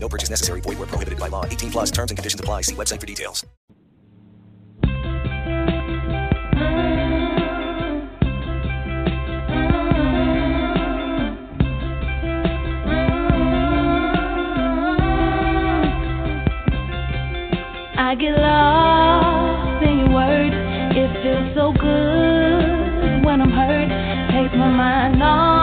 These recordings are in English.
No purchase necessary. Void where prohibited by law. 18 plus terms and conditions apply. See website for details. I get lost in your words. It feels so good when I'm hurt. Takes my mind off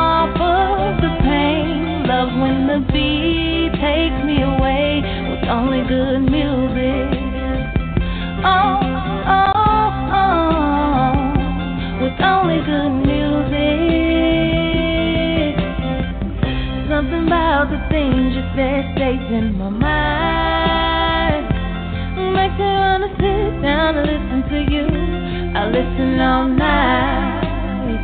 said stays in my mind. Makes me wanna sit down and listen to you. I listen all night.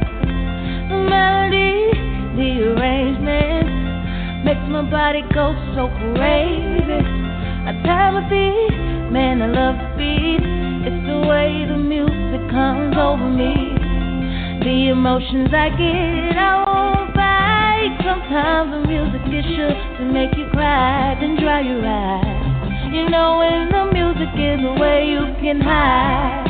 The melody, the arrangement makes my body go so crazy. I tap my feet, man, I love the beat. It's the way the music comes over me. The emotions I get, I won't fight. Sometimes the music is sure to make you cry, then dry your eyes. You know when the music is the way you can hide.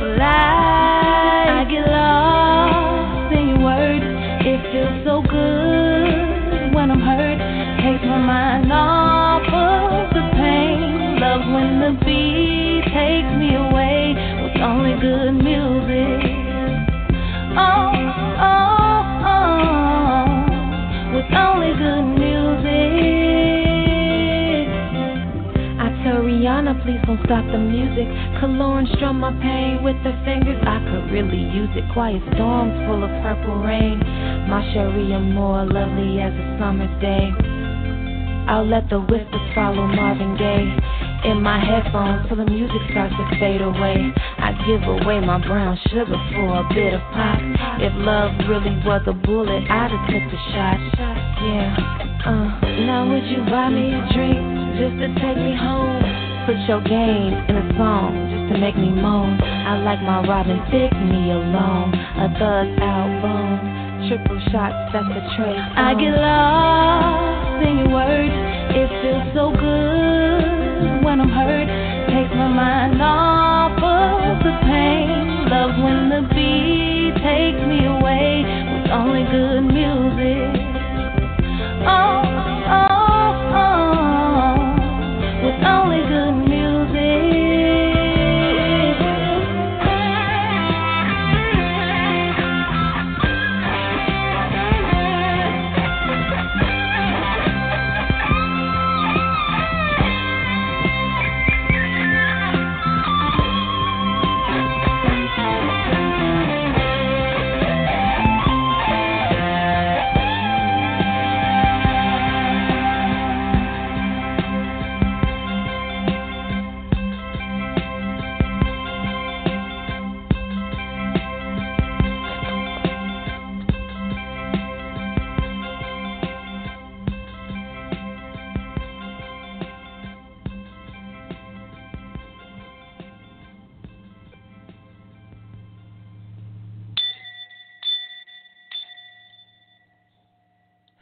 Well, I, I get lost in your words. It feels so good when I'm hurt. Takes my mind off of the pain. Love when the beat takes me away with only good music. Oh, only good music. I tell Rihanna, please don't stop the music. Lauryn strum my pain with her fingers. I could really use it. Quiet storms full of purple rain. My Cherie Amour lovely as a summer day. I'll let the whispers follow Marvin Gaye in my headphones till the music starts to fade away. I give away my brown sugar for a bit of pop. If love really was a bullet, I'd have took the shot. Yeah. Uh, now would you buy me a drink just to take me home? Put your game in a song just to make me moan. I like my Robin Thicke, me alone. A thug album. Triple shots, that's a trace. I get lost in your words. It feels so good when I'm hurt. Takes my mind off of the pain. Love when the beat takes me away with only good music. Oh,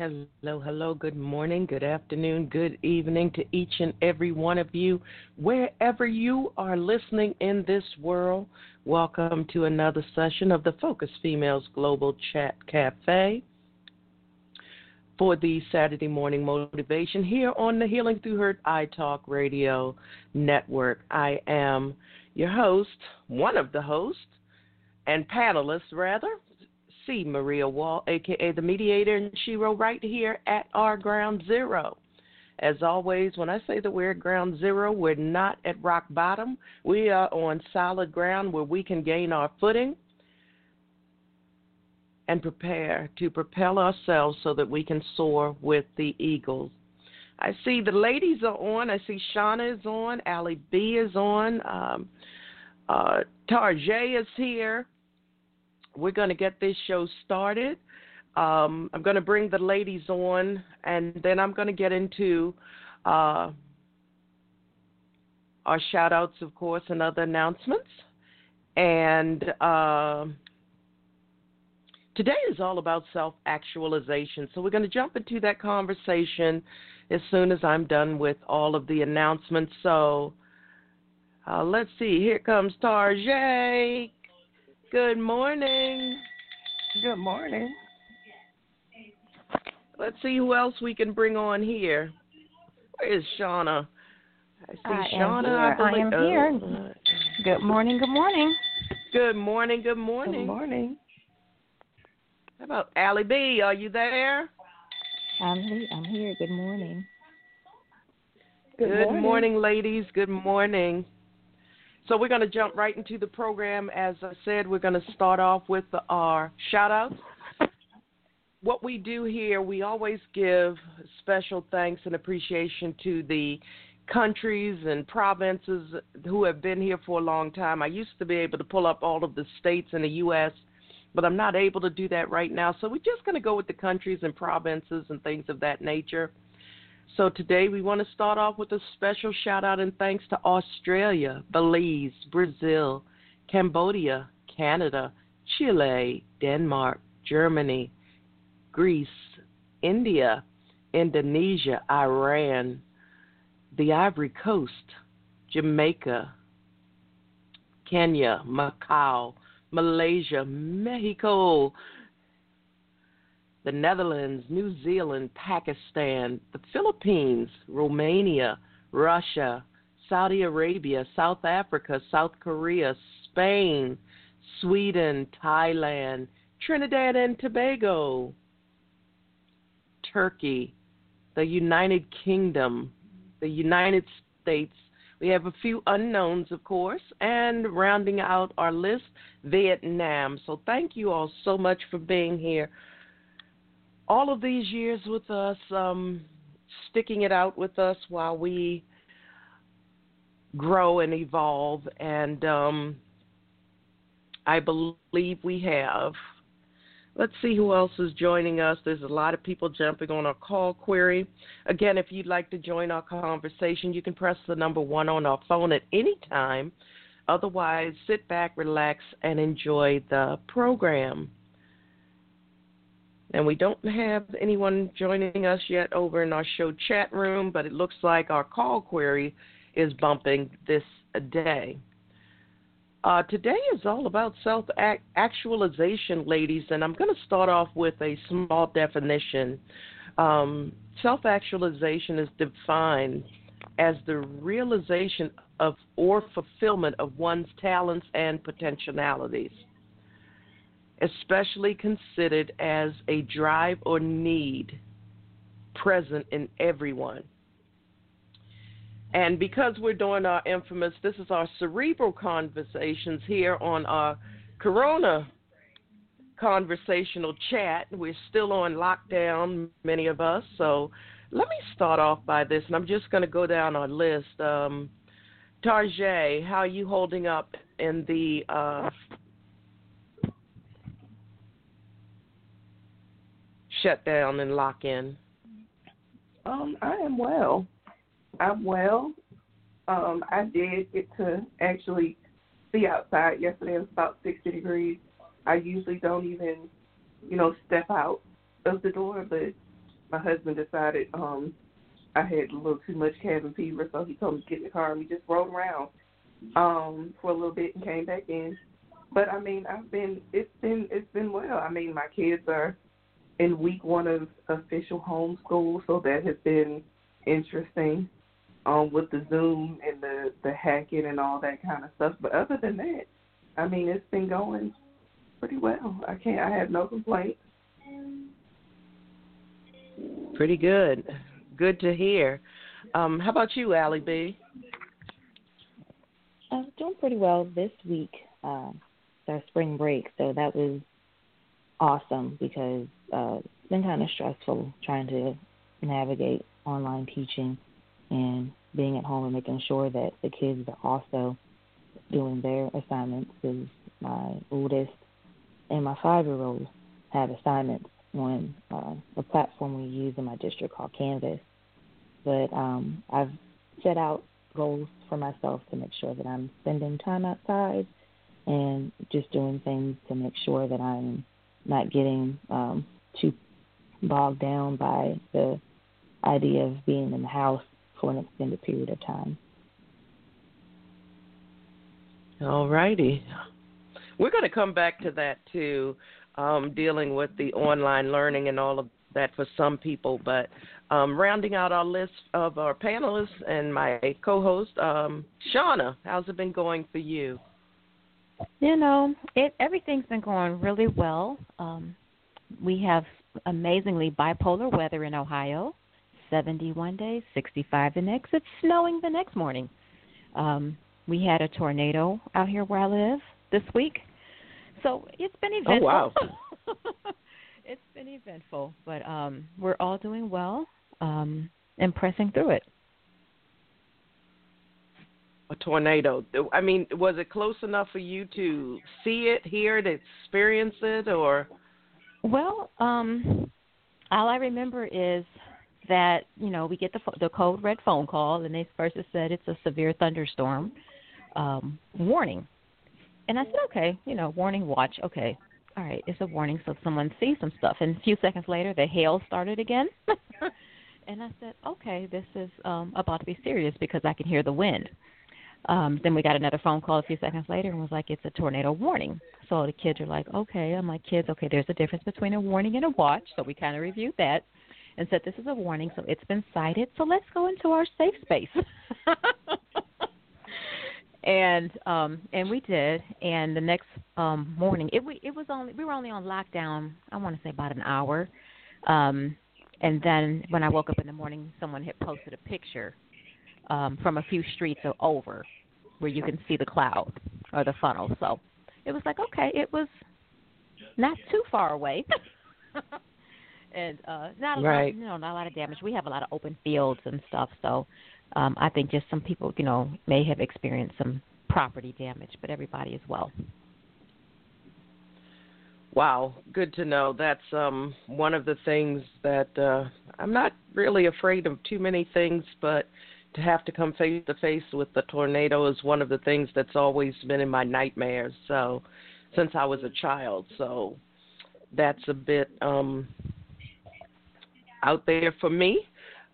Hello, hello, good morning, good afternoon, good evening to each and every one of you. Wherever you are listening in this world, welcome to another session of the Focus Females Global Chat Cafe for the Saturday morning motivation here on the Healing Through Hurt iTalk Radio Network. I am your host, one of the hosts, and panelists, rather, C. Maria Wall, aka the mediator, and Shiro, right here at our ground zero. As always, when I say that we're at ground zero, we're not at rock bottom. We are on solid ground where we can gain our footing and prepare to propel ourselves so that we can soar with the eagles. I see the ladies are on. I see Shauna is on. Ally B is on. Um, uh, Tarjay is here. We're going to get this show started. Um, I'm going to bring the ladies on, and then I'm going to get into uh, our shout outs, of course, and other announcements. And uh, today is all about self actualization. So we're going to jump into that conversation as soon as I'm done with all of the announcements. So uh, let's see. Here comes Tarjay. Good morning. Good morning. Let's see who else we can bring on here. Where is Shauna? I see I Shauna. Am here. I, am oh. here. Good morning. Good morning. Good morning. Good morning. Good morning. How about Ally B? Are you there? I'm here. I'm here. Good morning. Good, Good morning. morning. ladies. Good morning. So we're going to jump right into the program. As I said, we're going to start off with our shout outs. What we do here, we always give special thanks and appreciation to the countries and provinces who have been here for a long time. I used to be able to pull up all of the states in the U.S., but I'm not able to do that right now. So we're just going to go with the countries and provinces and things of that nature. So today we want to start off with a special shout out and thanks to Australia, Belize, Brazil, Cambodia, Canada, Chile, Denmark, Germany, Greece, India, Indonesia, Iran, the Ivory Coast, Jamaica, Kenya, Macau, Malaysia, Mexico, the Netherlands, New Zealand, Pakistan, the Philippines, Romania, Russia, Saudi Arabia, South Africa, South Korea, Spain, Sweden, Thailand, Trinidad and Tobago, Turkey, the United Kingdom, the United States. We have a few unknowns, of course, and rounding out our list, Vietnam. So thank you all so much for being here. All of these years with us, um, sticking it out with us while we grow and evolve. And um, I believe we have. Let's see who else is joining us. There's a lot of people jumping on our call query. Again, if you'd like to join our conversation, you can press the number one on our phone at any time. Otherwise, sit back, relax, and enjoy the program. And we don't have anyone joining us yet over in our show chat room, but it looks like our call query is bumping this day. Uh, today is all about self actualization, ladies, and I'm going to start off with a small definition. Um, self actualization is defined as the realization of or fulfillment of one's talents and potentialities, especially considered as a drive or need present in everyone. And because we're doing our infamous, this is our cerebral conversations here on our Corona conversational chat. We're still on lockdown, many of us. So let me start off by this, and I'm just going to go down our list. Um, Tarjay, how are you holding up in the uh, shutdown and lock in? Um, I am well. I'm well. Um, I did get to actually see outside yesterday. It was about 60 degrees. I usually don't even, you know, step out of the door, but my husband decided um I had a little too much cabin fever, so he told me to get in the car and we just rode around um for a little bit and came back in. But I mean, I've been it's been it's been well. I mean, my kids are in week one of official homeschool, so that has been interesting um, with the Zoom and the the hacking and all that kind of stuff. But other than that, I mean, it's been going pretty well. I can't. I have no complaints. Pretty good. Good to hear. Um, how about you, Ally B? Uh, doing pretty well this week. Uh, it's our spring break, so that was awesome because uh, been kind of stressful trying to navigate online teaching and being at home and making sure that the kids are also doing their assignments because my oldest and my five year old have assignments on uh, a platform we use in my district called Canvas. But um, I've set out goals for myself to make sure that I'm spending time outside and just doing things to make sure that I'm not getting um, too bogged down by the idea of being in the house for an extended period of time. All righty. We're going to come back to that too, um, dealing with the online learning and all of that for some people. But um, rounding out our list of our panelists and my co host, um, Shauna, how's it been going for you? You know, it everything's been going really well. Um, we have amazingly bipolar weather in Ohio. 71 days, 65 the next. It's snowing the next morning. Um, we had a tornado out here where I live this week. So it's been eventful. Oh wow. it's been eventful, but um we're all doing well um and pressing through it. A tornado. I mean, was it close enough for you to see it, hear it, experience it or Well, um all I remember is that you know we get the the code red phone call and they first said it's a severe thunderstorm um warning. And i said okay you know warning watch okay all right it's a warning so someone sees some stuff. And a few seconds later the hail started again. And i said okay this is um about to be serious because i can hear the wind um then we got another phone call a few seconds later and was like it's a tornado warning. So the kids are like okay. I'm like kids okay there's a difference between a warning and a watch. So we kind of reviewed that and said this is a warning, so it's been cited. So let's go into our safe space. and um and we did. And the next um morning it we it was only we were only on lockdown i want to say about an hour. Um and then when i woke up in the morning someone had posted a picture um from a few streets over where you can see the cloud or the funnel. So it was like okay it was not too far away. And uh not a right. lot you know not a lot of damage. We have a lot of open fields and stuff. So um i think just some people you know may have experienced some property damage but everybody as well. Wow, good to know. That's um one of the things that uh I'm not really afraid of too many things, but to have to come face to face with the tornado is one of the things that's always been in my nightmares. So since I was a child, so that's a bit um out there for me.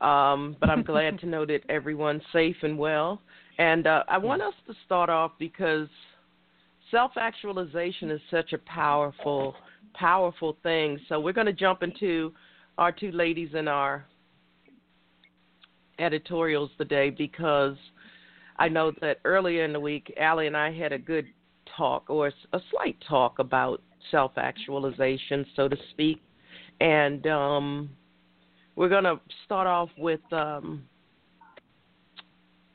Um, but I'm glad to know that everyone's safe and well. And uh, I want us to start off because self actualization is such a powerful, powerful thing. So we're going to jump into our two ladies in our editorials today because I know that earlier in the week, Ally and I had a good talk or a slight talk about self actualization, so to speak. And um, we're going to start off with um,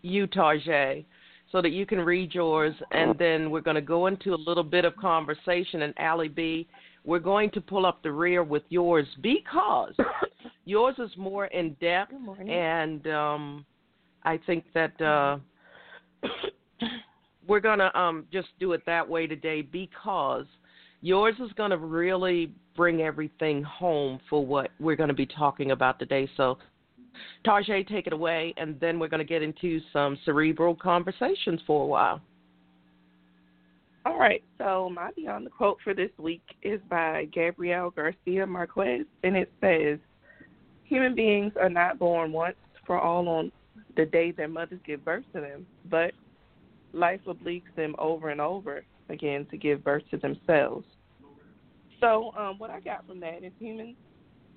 you, Tarjay, so that you can read yours, and then we're going to go into a little bit of conversation. And Ally B, we're going to pull up the rear with yours because yours is more in depth, and um, I think that uh, we're going to um, just do it that way today because yours is going to really bring everything home for what we're going to be talking about today. So, Tarjay, take it away, and then we're going to get into some cerebral conversations for a while. All right, so my Beyond the quote for this week is by Gabriel Garcia Marquez, and it says, Human beings are not born once for all on the day their mothers give birth to them, but life obliques them over and over again to give birth to themselves. So, um, what I got from that is humans,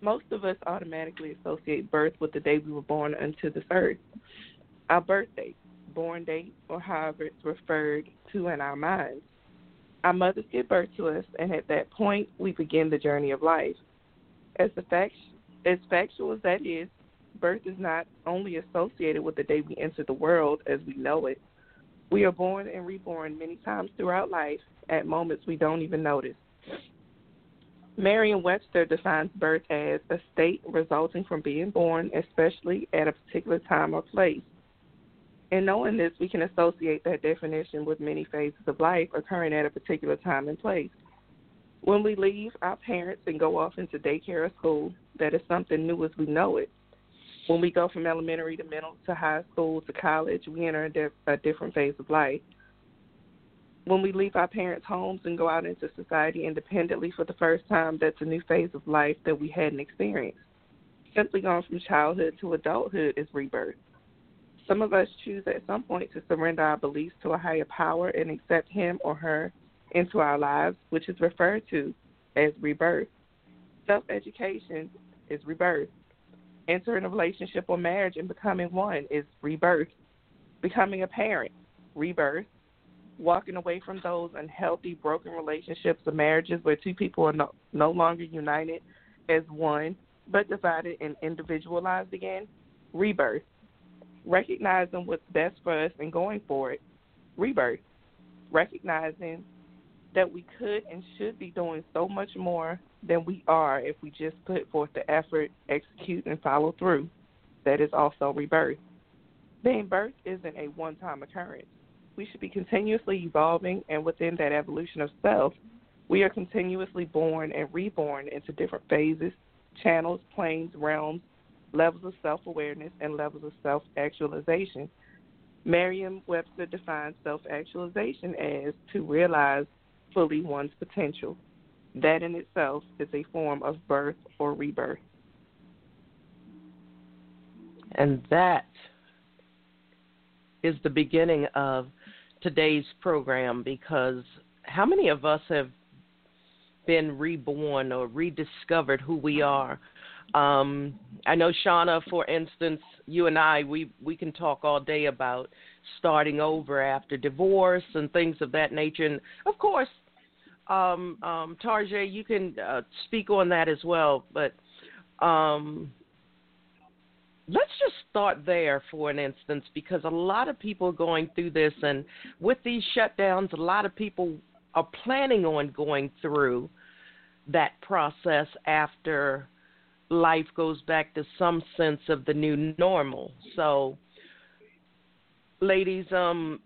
most of us automatically associate birth with the day we were born unto this earth. Our birth date, born date, or however it's referred to in our minds. Our mothers give birth to us, and at that point, we begin the journey of life. As, the fact, as factual as that is, birth is not only associated with the day we enter the world as we know it, we are born and reborn many times throughout life at moments we don't even notice. Merriam Webster defines birth as a state resulting from being born, especially at a particular time or place. In knowing this, we can associate that definition with many phases of life occurring at a particular time and place. When we leave our parents and go off into daycare or school, that is something new as we know it. When we go from elementary to middle to high school to college, we enter a, diff- a different phase of life. When we leave our parents' homes and go out into society independently for the first time, that's a new phase of life that we hadn't experienced. Simply going from childhood to adulthood is rebirth. Some of us choose at some point to surrender our beliefs to a higher power and accept him or her into our lives, which is referred to as rebirth. Self education is rebirth. Entering a relationship or marriage and becoming one is rebirth. Becoming a parent, rebirth. Walking away from those unhealthy, broken relationships or marriages where two people are no, no longer united as one, but divided and individualized again, rebirth. Recognizing what's best for us and going for it, rebirth. Recognizing that we could and should be doing so much more than we are if we just put forth the effort, execute, and follow through. That is also rebirth. Being birth isn't a one time occurrence. We should be continuously evolving, and within that evolution of self, we are continuously born and reborn into different phases, channels, planes, realms, levels of self awareness, and levels of self actualization. Merriam Webster defines self actualization as to realize fully one's potential. That in itself is a form of birth or rebirth. And that is the beginning of today's program because how many of us have been reborn or rediscovered who we are? Um, I know Shauna, for instance, you and I, we we can talk all day about starting over after divorce and things of that nature. And of course, um, um, Tarjay, you can uh, speak on that as well. But um, let's just start there for an instance because a lot of people are going through this, and with these shutdowns, a lot of people are planning on going through that process after life goes back to some sense of the new normal. So, ladies, um,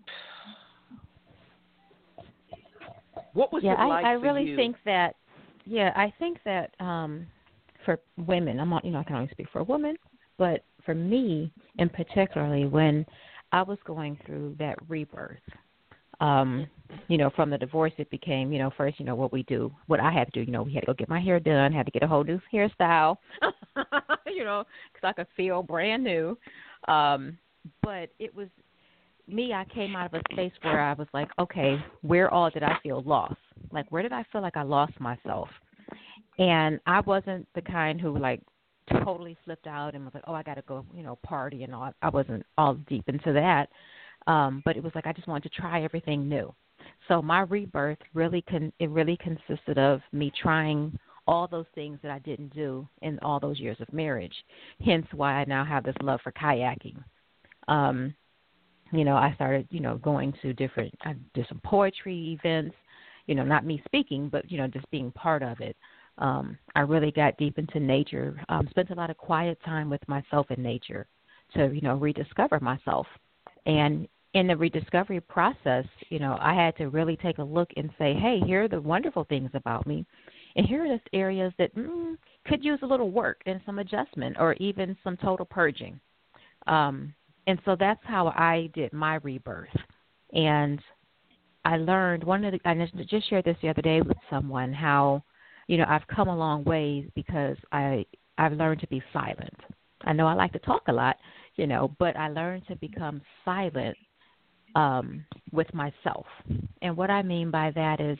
what was yeah, it like I, I really you? think that. Yeah, I think that um for women, I'm not, you know, I can only speak for a woman, but for me, in particularly, when I was going through that rebirth, um, you know, from the divorce, it became, you know, first, you know, what we do, what I had to do, you know, we had to go get my hair done, had to get a whole new hairstyle, you know, because I could feel brand new. Um, but it was me. I came out of a space where I was like, okay, where all did I feel lost? Like, where did I feel like I lost myself? And I wasn't the kind who like totally flipped out and was like, oh, I got to go, you know, party and all. I wasn't all deep into that. Um, but it was like I just wanted to try everything new. So my rebirth really con it really consisted of me trying all those things that I didn't do in all those years of marriage. Hence why I now have this love for kayaking. Um, you know, I started, you know, going to different I did some poetry events, you know, not me speaking, but you know, just being part of it. Um, I really got deep into nature, um, spent a lot of quiet time with myself in nature to, you know, rediscover myself. And in the rediscovery process, you know, I had to really take a look and say, hey, here are the wonderful things about me. And here are the areas that mm, could use a little work and some adjustment or even some total purging. Um, and so that's how I did my rebirth. And I learned one of the, I just shared this the other day with someone how, you know, I've come a long way because I, I've learned to be silent. I know I like to talk a lot, you know, but I learned to become silent um, with myself. And what I mean by that is,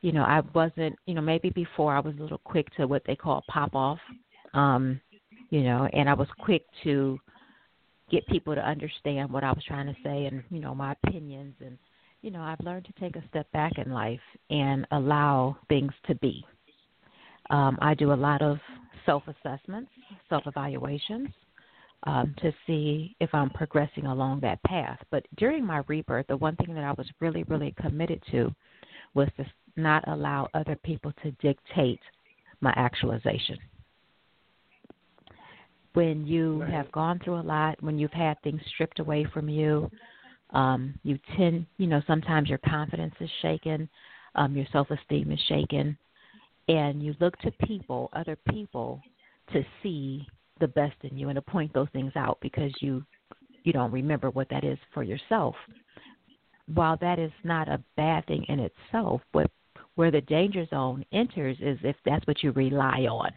you know, I wasn't, you know, maybe before I was a little quick to what they call pop off, um, you know, and I was quick to get people to understand what I was trying to say and, you know, my opinions. And, you know, I've learned to take a step back in life and allow things to be. Um, I do a lot of self assessments, self evaluations um, to see if I'm progressing along that path. But during my rebirth, the one thing that I was really, really committed to was to not allow other people to dictate my actualization. When you right. have gone through a lot, when you've had things stripped away from you, um, you tend, you know, sometimes your confidence is shaken, um, your self esteem is shaken, and you look to people, other people, to see the best in you and to point those things out because you you don't remember what that is for yourself. While that is not a bad thing in itself, but where the danger zone enters is if that's what you rely on.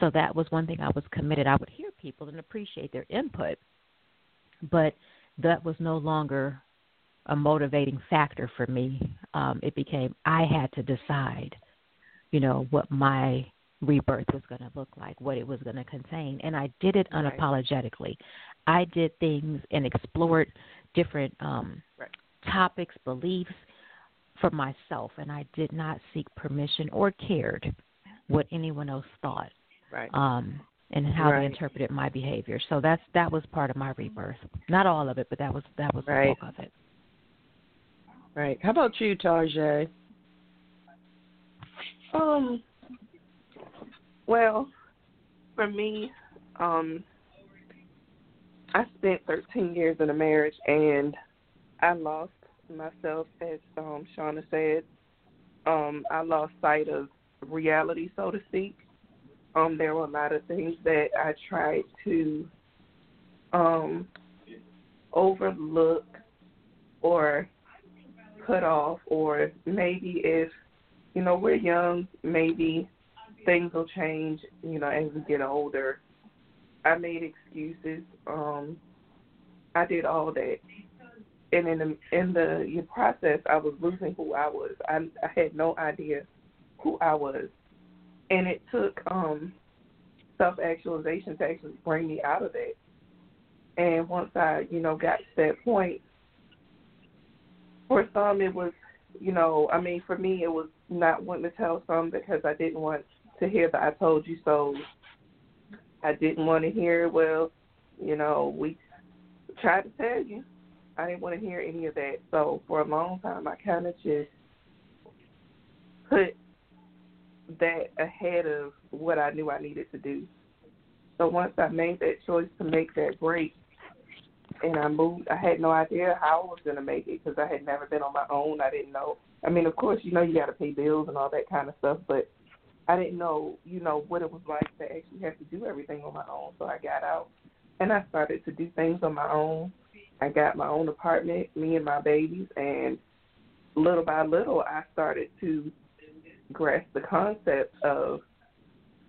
So that was one thing I was committed. I would hear people and appreciate their input, but that was no longer a motivating factor for me. Um, it became I had to decide, you know, what my rebirth was going to look like, what it was going to contain, and I did it unapologetically. I did things and explored different um, right. topics, beliefs for myself, and I did not seek permission or cared what anyone else thought. Right. Um, and how right. they interpreted my behavior. So that's that was part of my rebirth. Not all of it, but that was that was right. the bulk of it. Right. How about you, Tarjay? Um. Well, for me, um, I spent 13 years in a marriage, and I lost myself, as um, Shauna said. Um, I lost sight of reality, so to speak. Um, there were a lot of things that I tried to um, overlook or put off, or maybe if you know we're young, maybe things will change. You know, as we get older. I made excuses. Um, I did all that, and in the in the process, I was losing who I was. I, I had no idea who I was, and it took um, self actualization to actually bring me out of that. And once I, you know, got to that point, for some it was, you know, I mean, for me it was not wanting to tell some because I didn't want to hear the "I told you so." I didn't want to hear, well, you know, we tried to tell you. I didn't want to hear any of that. So for a long time, I kind of just put that ahead of what I knew I needed to do. So once I made that choice to make that break, and I moved, I had no idea how I was going to make it because I had never been on my own. I didn't know. I mean, of course, you know, you got to pay bills and all that kind of stuff, but I didn't know, you know, what it was like to actually have to do everything on my own. So I got out and I started to do things on my own. I got my own apartment, me and my babies, and little by little, I started to grasp the concept of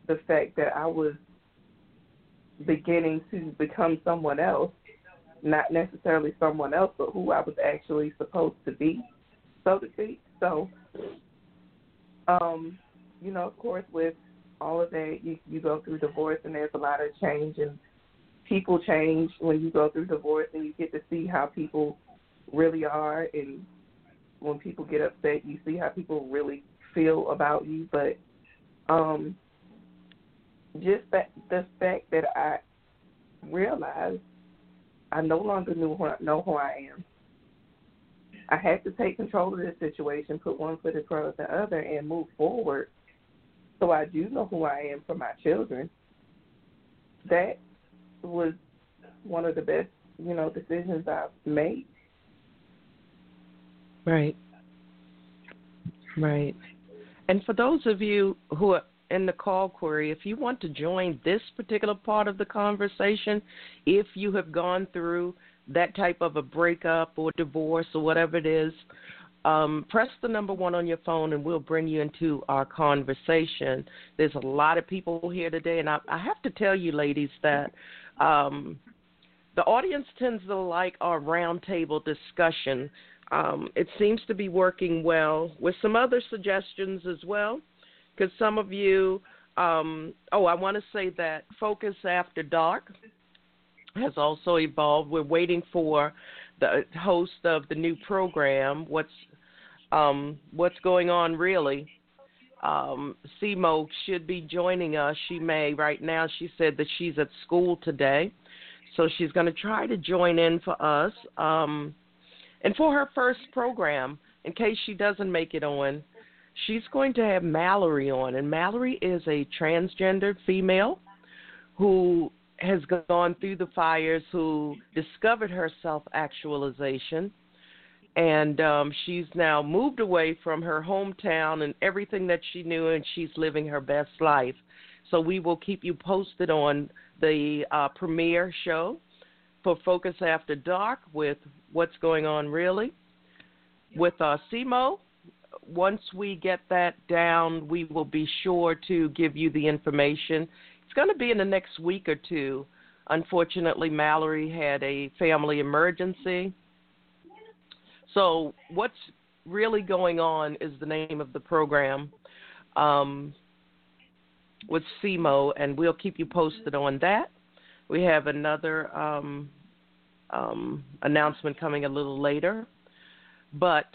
the fact that I was beginning to become someone else, not necessarily someone else, but who I was actually supposed to be, so to speak. So, um, you know, of course, with all of that, you you go through divorce, and there's a lot of change, and people change when you go through divorce, and you get to see how people really are, and when people get upset, you see how people really feel about you. But um, just that the fact that I realized I no longer knew who, know who I am. I had to take control of this situation, put one foot in front of the other, and move forward so I do know who I am for my children. That was one of the best, you know, decisions I've made. Right. Right. And for those of you who are in the call query, if you want to join this particular part of the conversation, if you have gone through that type of a breakup or divorce or whatever it is, um, press the number one on your phone and we'll bring you into our conversation. There's a lot of people here today, and I, I have to tell you, ladies, that um, the audience tends to like our roundtable discussion. Um, it seems to be working well with some other suggestions as well, because some of you, um, oh, I want to say that Focus After Dark has also evolved. We're waiting for the host of the new program, what's um, what's going on really. Um, Simo should be joining us. She may right now. She said that she's at school today, so she's going to try to join in for us. Um, and for her first program, in case she doesn't make it on, she's going to have Mallory on, and Mallory is a transgendered female who has gone through the fires, who discovered her self actualization, and um, she's now moved away from her hometown and everything that she knew, and she's living her best life. So we will keep you posted on the uh, premiere show for Focus After Dark with what's going on really with uh, CMO once we get that down, we will be sure to give you the information. It's going to be in the next week or two. Unfortunately, Mallory had a family emergency. So, what's really going on is the name of the program um, with CMO, and we'll keep you posted on that. We have another um, um, announcement coming a little later. But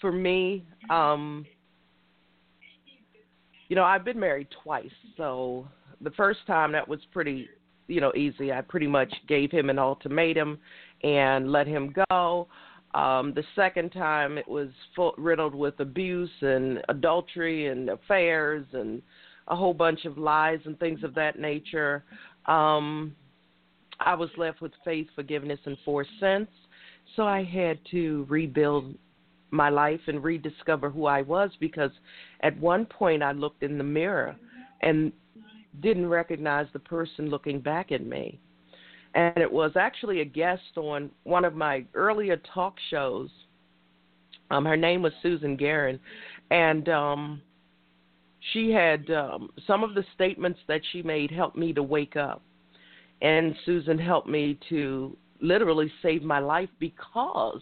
for me, um, you know, I've been married twice, so the first time that was pretty, you know, easy. I pretty much gave him an ultimatum and let him go. Um, the second time it was full, riddled with abuse and adultery and affairs and a whole bunch of lies and things of that nature. Um, I was left with faith, forgiveness, and four cents. So I had to rebuild my life and rediscover who I was because at one point I looked in the mirror and didn't recognize the person looking back at me. And it was actually a guest on one of my earlier talk shows. Um, her name was Susan Guerin, and um, she had um, some of the statements that she made helped me to wake up. And Susan helped me to literally save my life because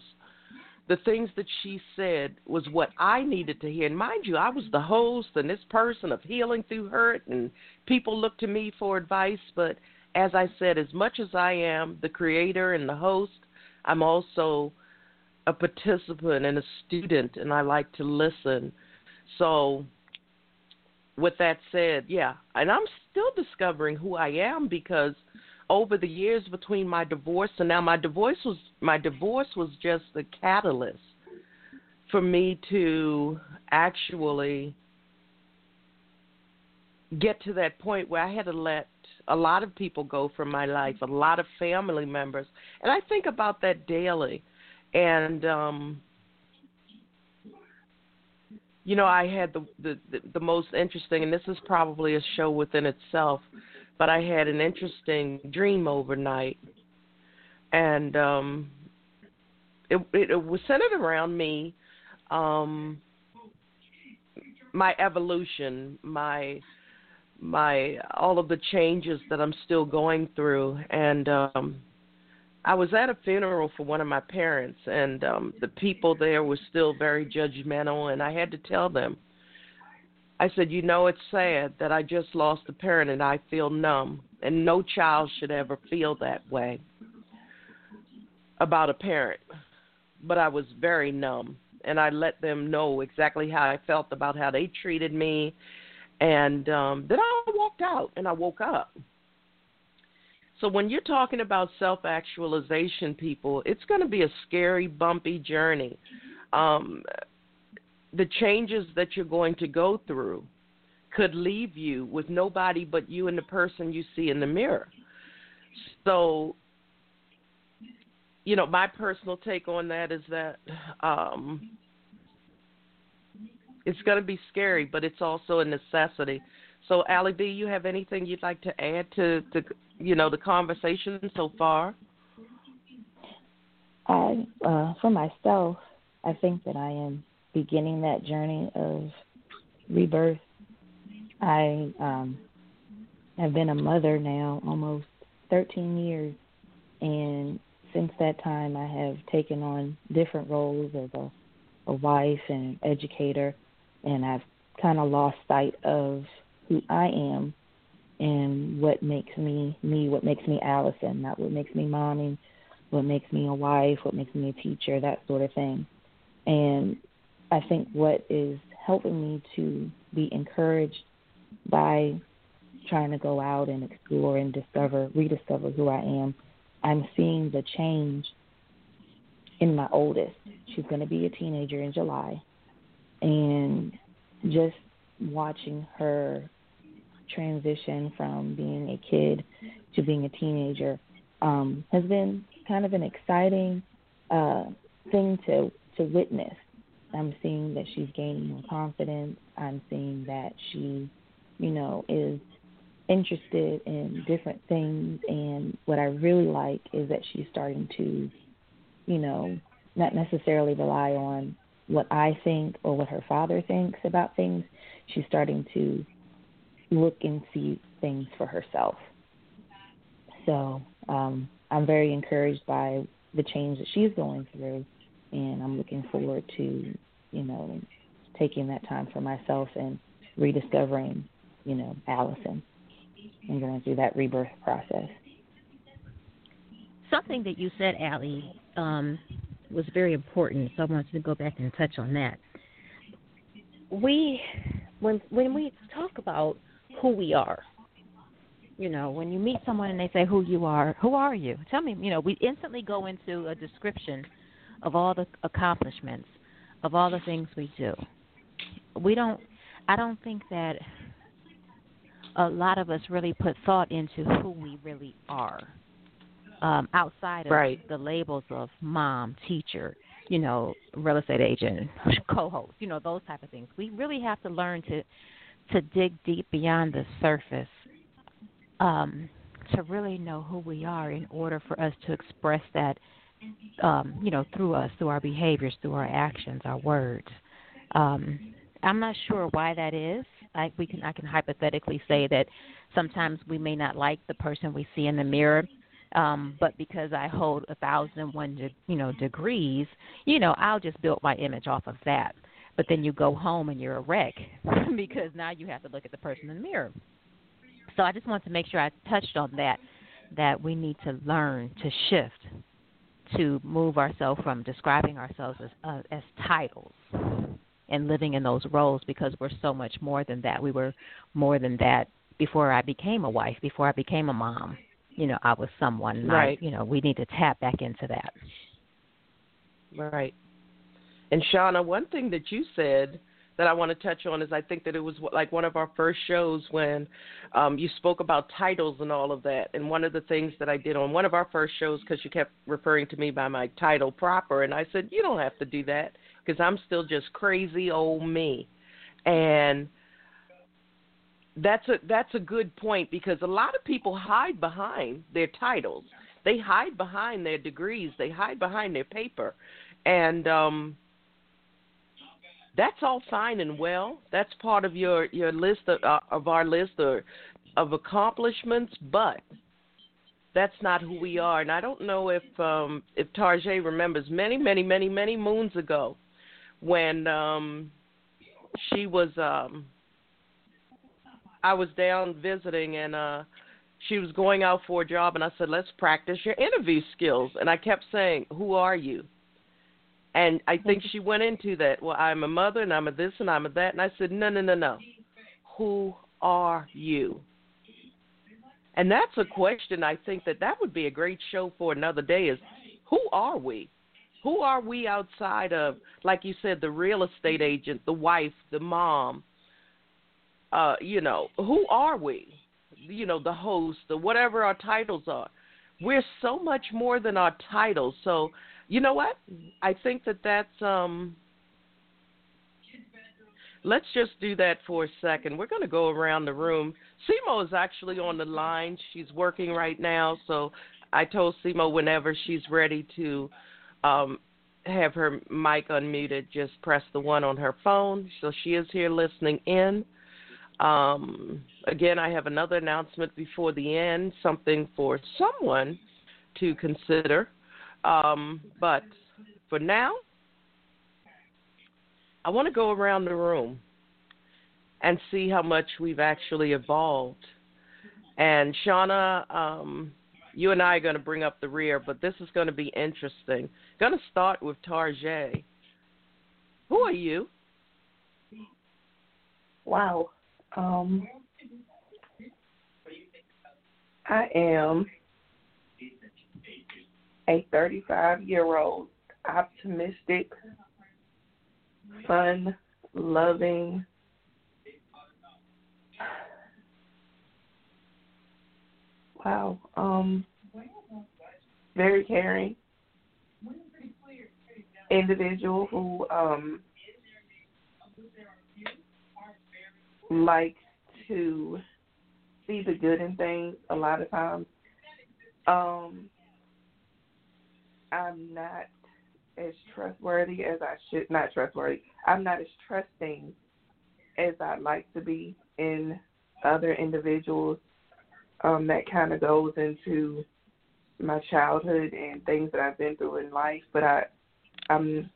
the things that she said was what I needed to hear. And mind you, I was the host and this person of healing through hurt, and people looked to me for advice. But as I said, as much as I am the creator and the host, I'm also a participant and a student, and I like to listen. So, with that said, yeah, and I'm still discovering who I am because over the years between my divorce and now my divorce was my divorce was just the catalyst for me to actually get to that point where I had to let a lot of people go from my life, a lot of family members. And I think about that daily. And um you know, I had the, the the the most interesting and this is probably a show within itself but I had an interesting dream overnight, and um, it, it, it was centered around me, um, my evolution, my my all of the changes that I'm still going through, and um, I was at a funeral for one of my parents, and um, the people there were still very judgmental, and I had to tell them I said, You know, it's sad that I just lost a parent and I feel numb. And no child should ever feel that way about a parent. But I was very numb. And I let them know exactly how I felt about how they treated me. And um, then I walked out and I woke up. So when you're talking about self actualization, people, it's going to be a scary, bumpy journey. Um, the changes that you're going to go through could leave you with nobody but you and the person you see in the mirror. So, you know, my personal take on that is that um, it's going to be scary, but it's also a necessity. So, Ally B, you have anything you'd like to add to, to you know, the conversation so far? I, uh, for myself, I think that I am beginning that journey of rebirth. I um, have been a mother now almost 13 years, and since that time, I have taken on different roles as a, a wife and educator, and I've kind of lost sight of who I am and what makes me me, what makes me Allison, not what makes me mommy, what makes me a wife, what makes me a teacher, that sort of thing. And I think what is helping me to be encouraged by trying to go out and explore and discover, rediscover who I am, I'm seeing the change in my oldest. She's going to be a teenager in July. And just watching her transition from being a kid to being a teenager um, has been kind of an exciting uh, thing to to witness. I'm seeing that she's gaining more confidence. I'm seeing that she, you know, is interested in different things. And what I really like is that she's starting to, you know, not necessarily rely on what I think or what her father thinks about things. She's starting to look and see things for herself. So um, I'm very encouraged by the change that she's going through, and I'm looking forward to, you know, taking that time for myself and rediscovering, you know, Allison and going through that rebirth process. Something that you said, Ally, um, was very important, so I wanted to go back and touch on that. We, when when we talk about who we are, you know, when you meet someone and they say who you are, who are you? Tell me, you know, we instantly go into a description of all the accomplishments, of all the things we do. We don't I don't think that a lot of us really put thought into who we really are. Um, outside of right. the labels of mom, teacher, you know, real estate agent, co-host, you know, those type of things. We really have to learn to to dig deep beyond the surface um, to really know who we are in order for us to express that, um, you know, through us, through our behaviors, through our actions, our words. Um, I'm not sure why that is. I we can I can hypothetically say that sometimes we may not like the person we see in the mirror, um, but because I hold a thousand and one de- you know degrees, you know I'll just build my image off of that. But then you go home and you're a wreck because now you have to look at the person in the mirror. So I just want to make sure I touched on that, that we need to learn to shift to move ourselves from describing ourselves as uh, as titles and living in those roles because we're so much more than that. We were more than that before I became a wife, before I became a mom. You know, I was someone. Right. I, you know, we need to tap back into that. Right. And Shauna, one thing that you said that I want to touch on is I think that it was like one of our first shows when um, you spoke about titles and all of that. And one of the things that I did on one of our first shows, because you kept referring to me by my title proper, and I said, you don't have to do that because I'm still just crazy old me. And that's a that's a good point because a lot of people hide behind their titles. They hide behind their degrees. They hide behind their paper, and um, that's all fine and well. That's part of your your list of, uh, of our list of, of accomplishments, but that's not who we are. And I don't know if um, if TarJay remembers many, many, many, many moons ago when um, she was. Um, I was down visiting and uh, she was going out for a job, and I said, "Let's practice your interview skills." And I kept saying, "Who are you?" And I think she went into that. Well, I'm a mother and I'm a this and I'm a that. And I said, no, no, no, no. Who are you? And that's a question I think that that would be a great show for another day is who are we? Who are we outside of, like you said, the real estate agent, the wife, the mom? Uh, you know, who are we? You know, the host, or whatever our titles are. We're so much more than our titles. So you know what? I think that that's um Let's just do that for a second. We're going to go around the room. Simo is actually on the line. She's working right now, so I told Simo whenever she's ready to um, have her mic unmuted, just press the one on her phone. So she is here listening in. Um, again, I have another announcement before the end, something for someone to consider. Um, but for now, I want to go around the room and see how much we've actually evolved. And Shauna, um, you and I are going to bring up the rear, but this is going to be interesting. Going to start with TarJay. Who are you? Wow. Um, I am a 35 year old optimistic, fun loving, wow, um, very caring individual who um, likes to see the good in things a lot of times. Um, I'm not as trustworthy as I should. Not trustworthy. I'm not as trusting as I'd like to be in other individuals. Um, that kind of goes into my childhood and things that I've been through in life. But I, I'm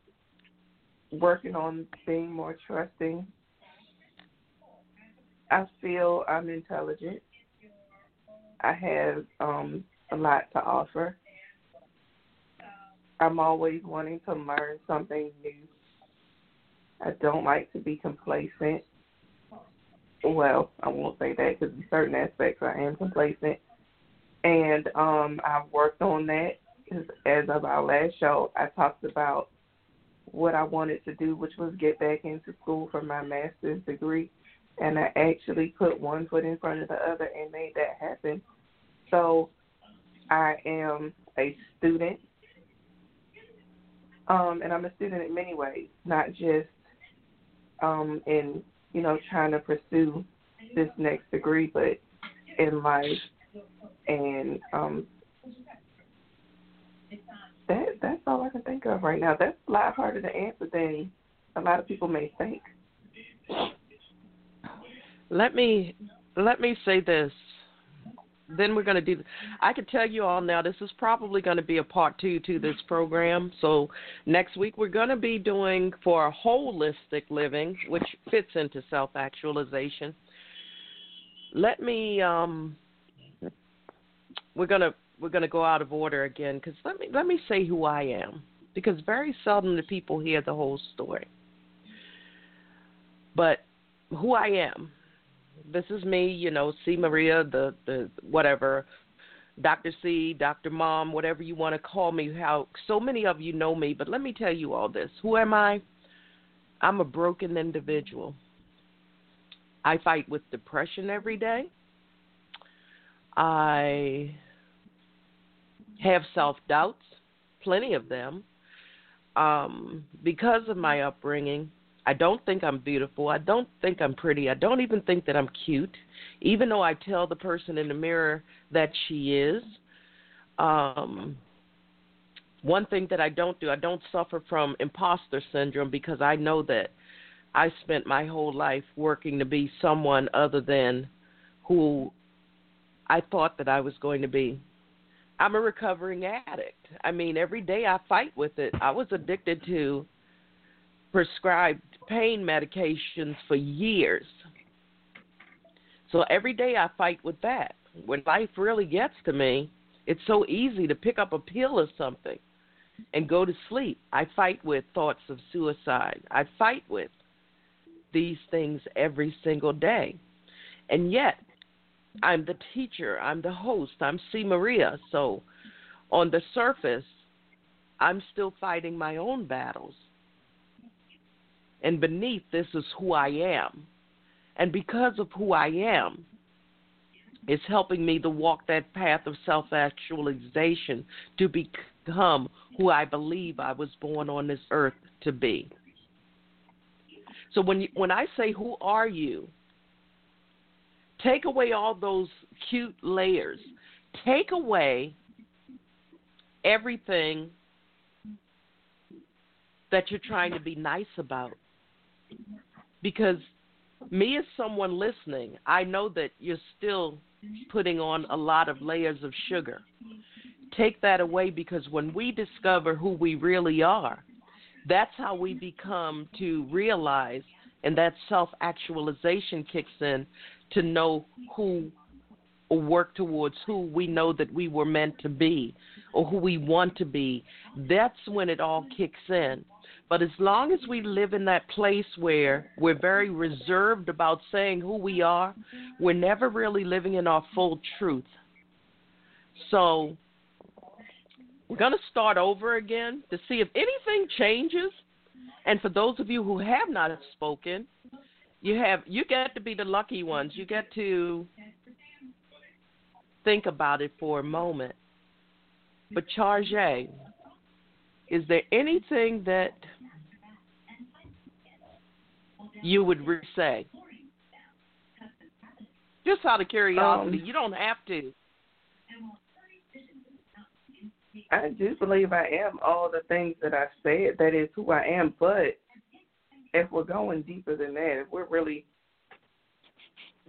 working on being more trusting. I feel I'm intelligent. I have um, a lot to offer. I'm always wanting to learn something new. I don't like to be complacent. Well, I won't say that because in certain aspects I am complacent. And um, I've worked on that. As of our last show, I talked about what I wanted to do, which was get back into school for my master's degree. And I actually put one foot in front of the other and made that happen. So I am a student um, and I'm a student in many ways, not just um, in you know trying to pursue this next degree, but in life. And um, that that's all I can think of right now. That's a lot harder to answer than a lot of people may think. Let me let me say this then we're going to do. I can tell you all now. This is probably going to be a part two to this program. So next week we're going to be doing for holistic living, which fits into self actualization. Let me. Um, we're gonna we're gonna go out of order again because let me let me say who I am because very seldom do people hear the whole story. But who I am this is me, you know, C Maria, the the whatever, Dr. C, Dr. Mom, whatever you want to call me. How so many of you know me, but let me tell you all this. Who am I? I'm a broken individual. I fight with depression every day. I have self doubts, plenty of them. Um, because of my upbringing, I don't think I'm beautiful. I don't think I'm pretty. I don't even think that I'm cute, even though I tell the person in the mirror that she is. Um, one thing that I don't do, I don't suffer from imposter syndrome because I know that I spent my whole life working to be someone other than who I thought that I was going to be. I'm a recovering addict. I mean, every day I fight with it. I was addicted to prescribed pain medications for years. So every day I fight with that. When life really gets to me, it's so easy to pick up a pill or something and go to sleep. I fight with thoughts of suicide. I fight with these things every single day. And yet, I'm the teacher, I'm the host, I'm C. Maria. So on the surface, I'm still fighting my own battles. And beneath this is who I am. And because of who I am, it's helping me to walk that path of self actualization to become who I believe I was born on this earth to be. So when you, when I say who are you, take away all those cute layers. Take away everything that you're trying to be nice about because me as someone listening, I know that you're still putting on a lot of layers of sugar. Take that away because when we discover who we really are, that's how we become to realize, and that self actualization kicks in to know who or work towards who we know that we were meant to be or who we want to be. That's when it all kicks in. But as long as we live in that place where we're very reserved about saying who we are, we're never really living in our full truth. So we're going to start over again to see if anything changes. And for those of you who have not spoken, you have you get to be the lucky ones. You get to think about it for a moment. But Charge, is there anything that you would say? Just out of curiosity, um, you don't have to. I do believe I am all the things that I said. That is who I am. But if we're going deeper than that, if we're really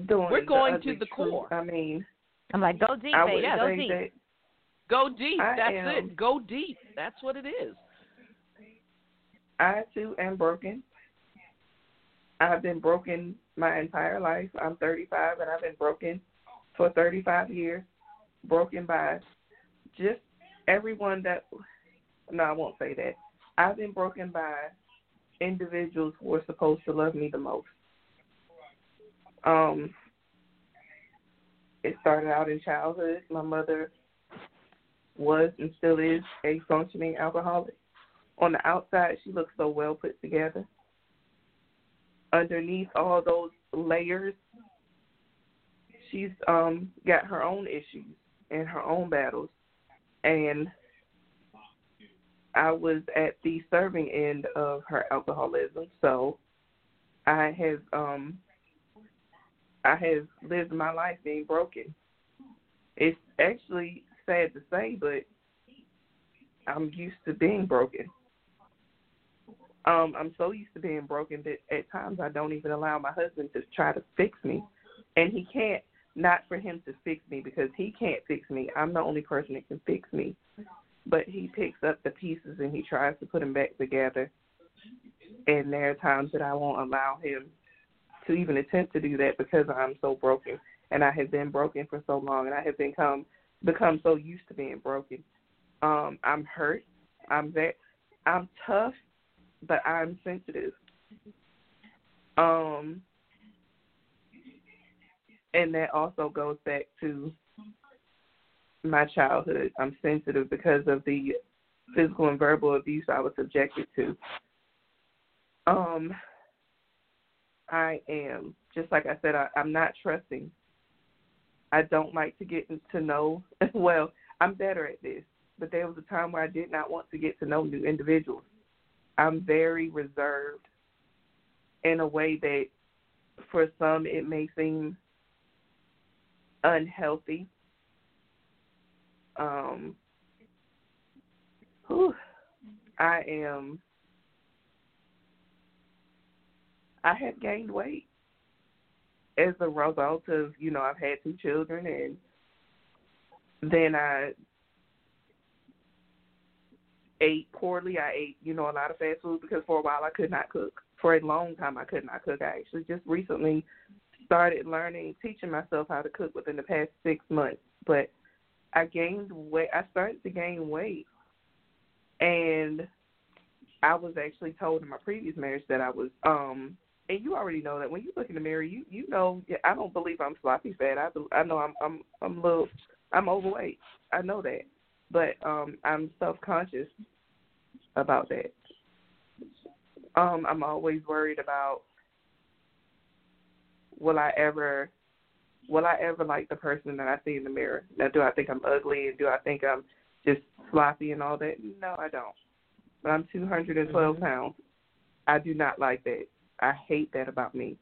doing, we're going to the truth, core. I mean, I'm like, go deep, I baby, go deep. That go deep. I That's am, it. Go deep. That's what it is. I too am broken. I've been broken my entire life. I'm 35 and I've been broken for 35 years. Broken by just everyone that no, I won't say that. I've been broken by individuals who are supposed to love me the most. Um, it started out in childhood. My mother was and still is a functioning alcoholic. On the outside, she looks so well put together. Underneath all those layers, she's um, got her own issues and her own battles and I was at the serving end of her alcoholism, so I have um I have lived my life being broken. It's actually sad to say, but I'm used to being broken. Um, I'm so used to being broken that at times I don't even allow my husband to try to fix me, and he can't not for him to fix me because he can't fix me. I'm the only person that can fix me. But he picks up the pieces and he tries to put them back together. And there are times that I won't allow him to even attempt to do that because I'm so broken and I have been broken for so long and I have become become so used to being broken. Um, I'm hurt. I'm that I'm tough, but I'm sensitive. Um, and that also goes back to my childhood. I'm sensitive because of the physical and verbal abuse I was subjected to. Um, I am just like I said. I, I'm not trusting. I don't like to get to know. Well, I'm better at this, but there was a time where I did not want to get to know new individuals. I'm very reserved in a way that, for some, it may seem unhealthy. Um, whew, I am. I have gained weight as a result of you know I've had two children and then I ate poorly. I ate you know a lot of fast food because for a while I could not cook. For a long time I could not cook. I actually just recently started learning, teaching myself how to cook within the past six months. But I gained weight. I started to gain weight, and I was actually told in my previous marriage that I was. um and you already know that when you look in the mirror, you you know I don't believe I'm sloppy fat. I I know I'm I'm I'm a little I'm overweight. I know that, but um I'm self conscious about that. Um I'm always worried about will I ever will I ever like the person that I see in the mirror? Now, do I think I'm ugly and do I think I'm just sloppy and all that? No, I don't. But I'm 212 mm-hmm. pounds. I do not like that. I hate that about me.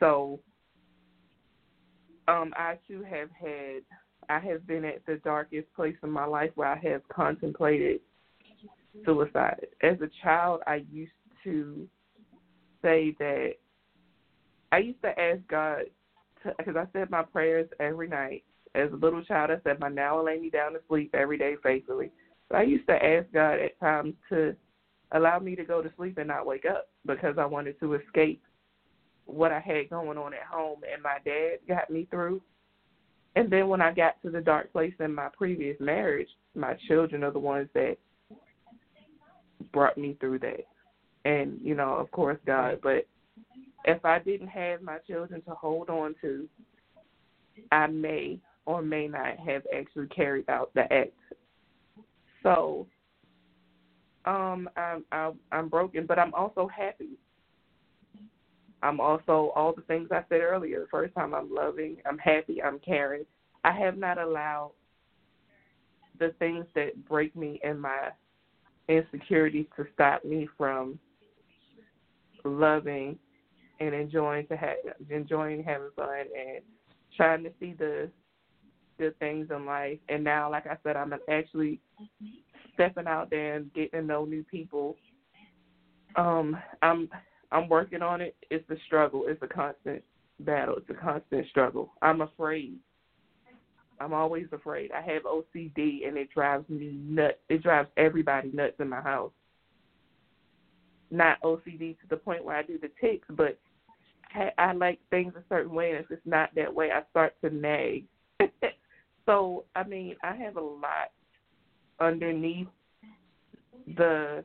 So, um, I too have had. I have been at the darkest place in my life where I have contemplated suicide. As a child, I used to say that I used to ask God because I said my prayers every night. As a little child, I said my now will lay me down to sleep every day faithfully. I used to ask God at times to allow me to go to sleep and not wake up because I wanted to escape what I had going on at home. And my dad got me through. And then when I got to the dark place in my previous marriage, my children are the ones that brought me through that. And, you know, of course, God. But if I didn't have my children to hold on to, I may or may not have actually carried out the act. So Um, I'm I'm, I'm broken, but I'm also happy. I'm also all the things I said earlier. The first time I'm loving, I'm happy, I'm caring. I have not allowed the things that break me and my insecurities to stop me from loving and enjoying to have enjoying having fun and trying to see the good things in life. And now, like I said, I'm actually stepping out there and getting to know new people. Um, I'm I'm working on it. It's a struggle. It's a constant battle. It's a constant struggle. I'm afraid. I'm always afraid. I have OCD and it drives me nuts. It drives everybody nuts in my house. Not OCD to the point where I do the ticks, but I like things a certain way, and if it's not that way, I start to nag. so, I mean, I have a lot underneath the,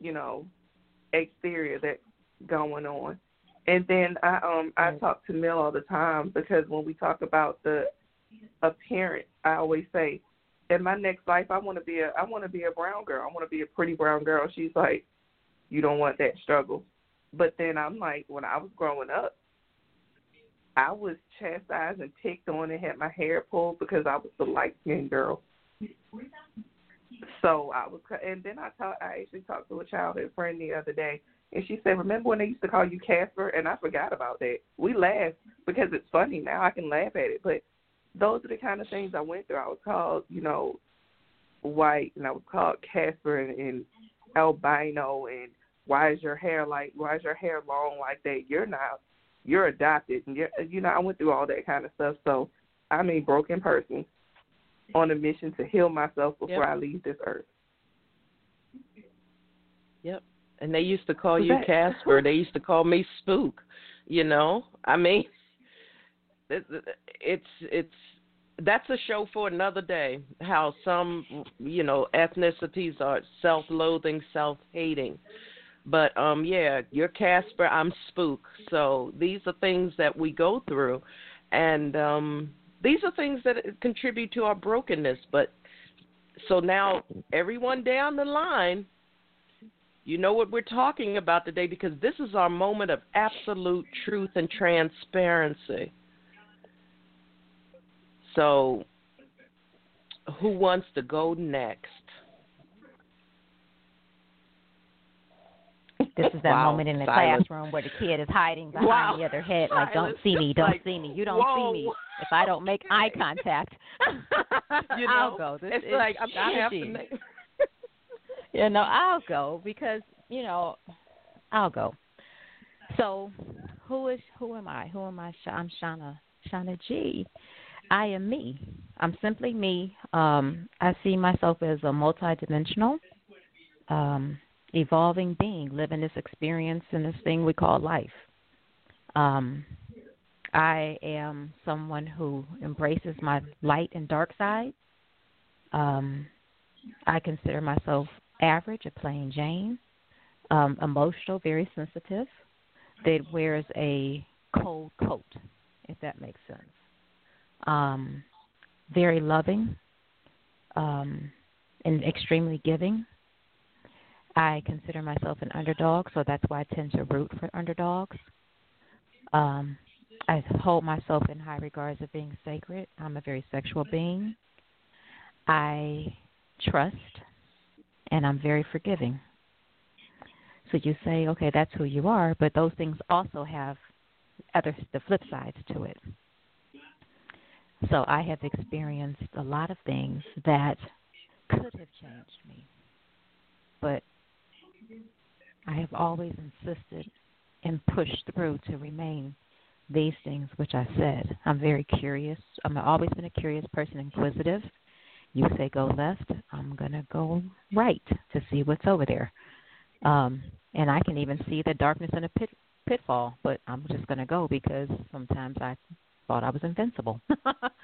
you know, exterior that's going on. And then I um I talk to Mill all the time because when we talk about the appearance, I always say, in my next life I want to be a I want to be a brown girl. I want to be a pretty brown girl. She's like, you don't want that struggle. But then I'm like, when I was growing up, I was chastised and picked on and had my hair pulled because I was the light skinned girl. So I was, and then I talked. I actually talked to a childhood friend the other day, and she said, "Remember when they used to call you Casper?" And I forgot about that. We laughed because it's funny now. I can laugh at it, but those are the kind of things I went through. I was called, you know, white, and I was called Casper and, and albino, and why is your hair like? Why is your hair long like that? You're not. You're adopted, and you're, you know, I went through all that kind of stuff. So I'm a broken person on a mission to heal myself before yep. I leave this earth. Yep. And they used to call you Casper. they used to call me Spook. You know, I mean, it's it's that's a show for another day. How some you know ethnicities are self-loathing, self-hating. But um yeah, you're Casper, I'm Spook. So these are things that we go through and um these are things that contribute to our brokenness. But so now everyone down the line, you know what we're talking about today because this is our moment of absolute truth and transparency. So, who wants to go next? This is that wow. moment in the Silence. classroom where the kid is hiding behind wow. the other head, like, "Don't see me, don't like, see me, you don't whoa. see me." If I don't make eye contact, you know, I'll go. This it's is like I'm I have to make... you know, I'll go because you know, I'll go. So, who is who am I? Who am I? I'm Shauna. Shauna G. I am me. I'm simply me. Um, I see myself as a multidimensional. Um, evolving being, living this experience in this thing we call life. Um, I am someone who embraces my light and dark side. Um, I consider myself average, a plain Jane, um, emotional, very sensitive, that wears a cold coat, if that makes sense. Um, very loving um, and extremely giving. I consider myself an underdog, so that's why I tend to root for underdogs. Um, I hold myself in high regards of being sacred. I'm a very sexual being. I trust, and I'm very forgiving. So you say, okay, that's who you are, but those things also have other the flip sides to it. So I have experienced a lot of things that could have changed me, but I have always insisted and pushed through to remain these things which I said. I'm very curious. I've always been a curious person, inquisitive. You say go left, I'm gonna go right to see what's over there. Um, and I can even see the darkness in a pit, pitfall, but I'm just gonna go because sometimes I thought I was invincible.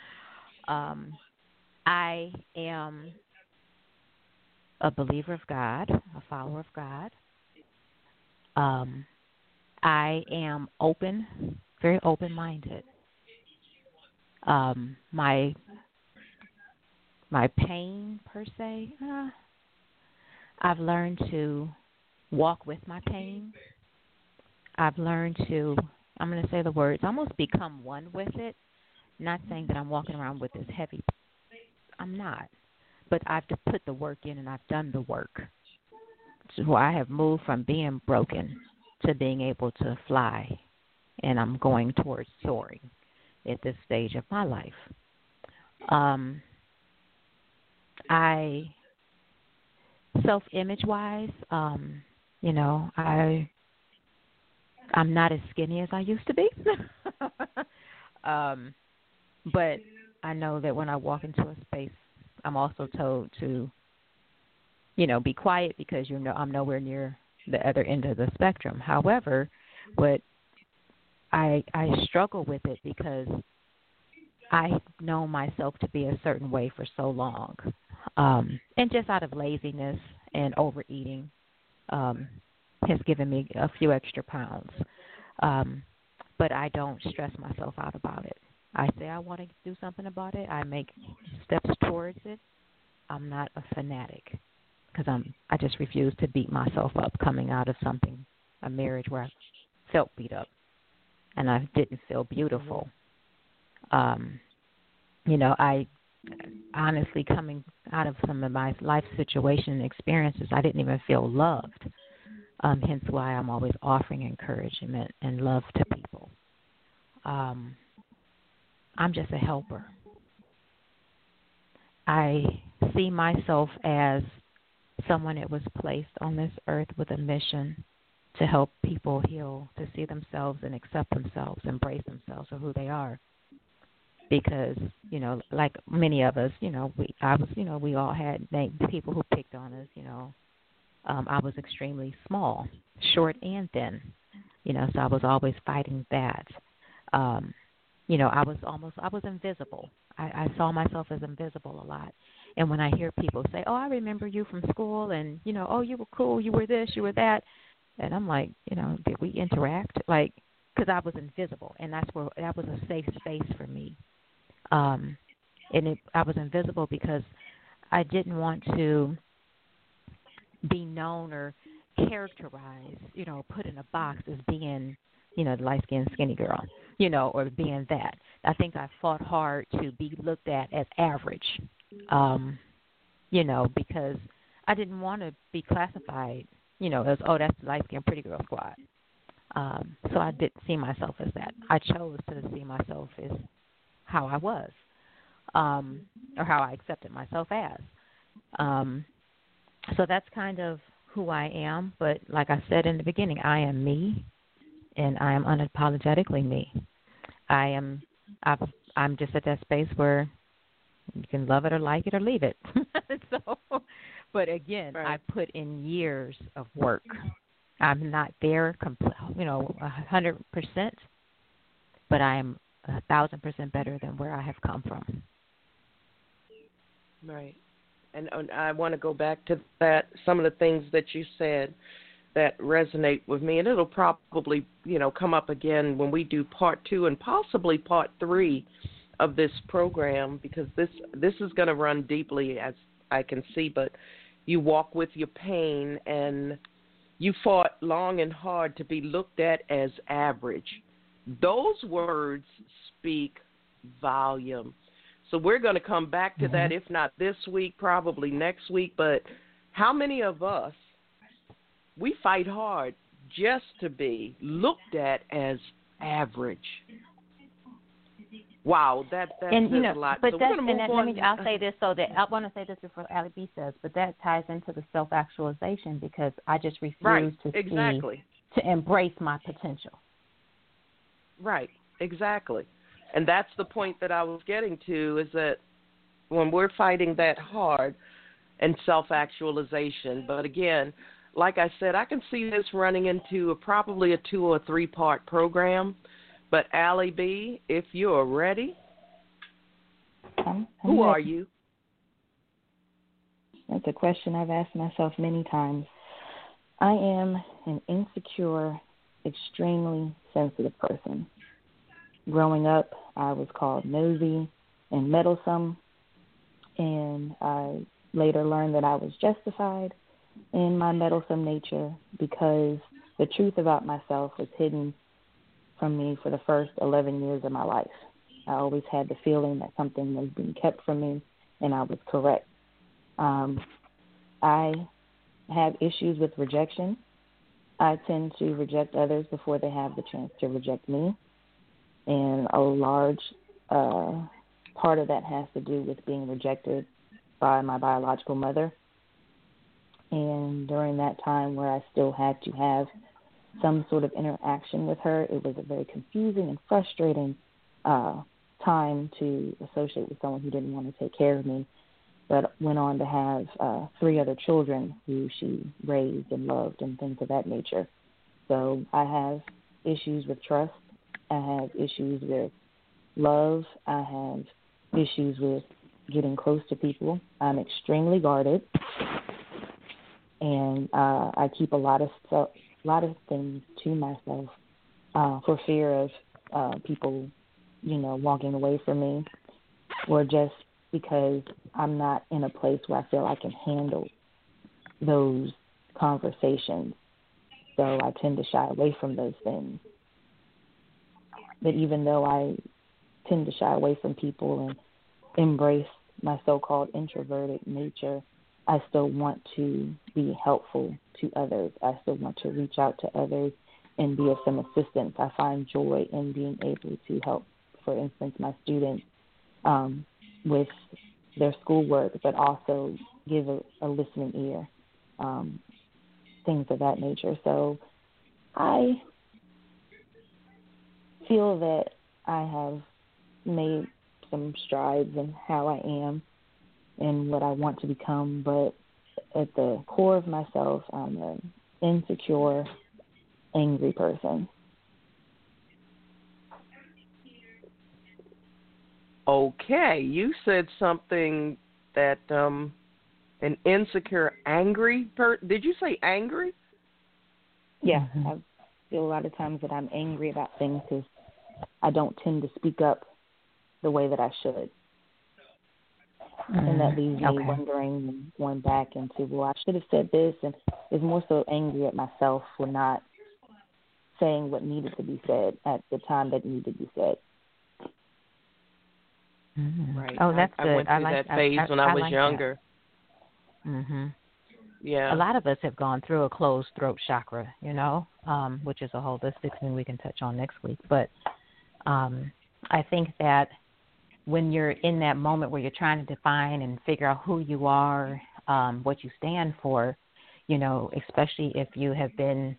um, I am a believer of God, a follower of God. Um, I am open, very open minded. Um, my my pain per se, uh, I've learned to walk with my pain. I've learned to, I'm going to say the words, almost become one with it. Not saying that I'm walking around with this heavy. I'm not. But I've just put the work in and I've done the work. So I have moved from being broken to being able to fly. And I'm going towards soaring at this stage of my life. Um, I self image wise, um, you know, I I'm not as skinny as I used to be. um, but I know that when I walk into a space, I'm also told to, you know, be quiet because you know I'm nowhere near the other end of the spectrum. However, what I I struggle with it because I know myself to be a certain way for so long, um, and just out of laziness and overeating, um, has given me a few extra pounds. Um, but I don't stress myself out about it. I say I want to do something about it. I make steps towards it. I'm not a fanatic because I'm. I just refuse to beat myself up coming out of something, a marriage where I felt beat up, and I didn't feel beautiful. Um, you know, I honestly coming out of some of my life situation and experiences, I didn't even feel loved. Um, hence why I'm always offering encouragement and love to people. Um, I'm just a helper. I see myself as someone that was placed on this earth with a mission to help people heal, to see themselves and accept themselves, embrace themselves for who they are. Because you know like many of us you know we i was you know we all had people who picked on us you know. Um i was extremely small short and thin you know so i was always fighting that. Um you know i was almost i was invisible. I i saw myself as invisible a lot and when i hear people say oh i remember you from school and you know oh you were cool you were this you were that and i'm like you know did we interact? Like because i was invisible and that's where that was a safe space for me. Um, and it, I was invisible because I didn't want to be known or characterized, you know, put in a box as being, you know, the light skinned skinny girl, you know, or being that. I think I fought hard to be looked at as average, um, you know, because I didn't want to be classified, you know, as oh that's the light skinned pretty girl squad. Um, so I didn't see myself as that. I chose to see myself as how I was, um, or how I accepted myself as. Um, so that's kind of who I am. But like I said in the beginning, I am me, and I am unapologetically me. I am. I've, I'm just at that space where you can love it or like it or leave it. so, but again, right. I put in years of work. I'm not there, compl- you know, a hundred percent, but I am a thousand percent better than where I have come from. Right. And, and I want to go back to that, some of the things that you said that resonate with me, and it'll probably, you know, come up again when we do part two and possibly part three of this program because this this is going to run deeply as I can see. But you walk with your pain, and you fought long and hard to be looked at as average those words speak volume. So we're going to come back to mm-hmm. that, if not this week, probably next week. But how many of us, we fight hard just to be looked at as average? Wow, that that and, you know, a lot. But so that's, and that, let me, I'll say this so that I want to say this before Ally B says, but that ties into the self actualization because I just refuse right, to exactly. see to embrace my potential. Right, exactly. And that's the point that I was getting to is that when we're fighting that hard and self actualization, but again, like I said, I can see this running into a, probably a two or three part program. But Ally B, if you're ready, I'm, I'm who ready. are you? That's a question I've asked myself many times. I am an insecure, extremely sensitive person. Growing up, I was called nosy and meddlesome, and I later learned that I was justified in my meddlesome nature because the truth about myself was hidden from me for the first 11 years of my life. I always had the feeling that something was being kept from me, and I was correct. Um, I have issues with rejection. I tend to reject others before they have the chance to reject me. And a large uh, part of that has to do with being rejected by my biological mother. And during that time where I still had to have some sort of interaction with her, it was a very confusing and frustrating uh, time to associate with someone who didn't want to take care of me, but went on to have uh, three other children who she raised and loved and things of that nature. So I have issues with trust. I have issues with love. I have issues with getting close to people. I'm extremely guarded, and uh, I keep a lot of stuff, lot of things to myself uh, for fear of uh, people, you know, walking away from me, or just because I'm not in a place where I feel I can handle those conversations. So I tend to shy away from those things. But even though I tend to shy away from people and embrace my so-called introverted nature, I still want to be helpful to others. I still want to reach out to others and be of some assistance. I find joy in being able to help, for instance, my students um, with their schoolwork, but also give a, a listening ear, um, things of that nature. So I feel that I have made some strides in how I am and what I want to become, but at the core of myself, I'm an insecure, angry person. Okay, you said something that um an insecure, angry per. Did you say angry? Yeah. I feel a lot of times that I'm angry about things because I don't tend to speak up the way that I should. Mm, and that leaves me okay. wondering and going back into, well, I should have said this, and is more so angry at myself for not saying what needed to be said at the time that needed to be said. Mm-hmm. Right. Oh, that's I, good. I went through I like, that phase I, when I, I was like younger. Mhm. Yeah. A lot of us have gone through a closed throat chakra, you know, um, which is a holistic thing we can touch on next week. But um, I think that when you're in that moment where you're trying to define and figure out who you are, um, what you stand for, you know, especially if you have been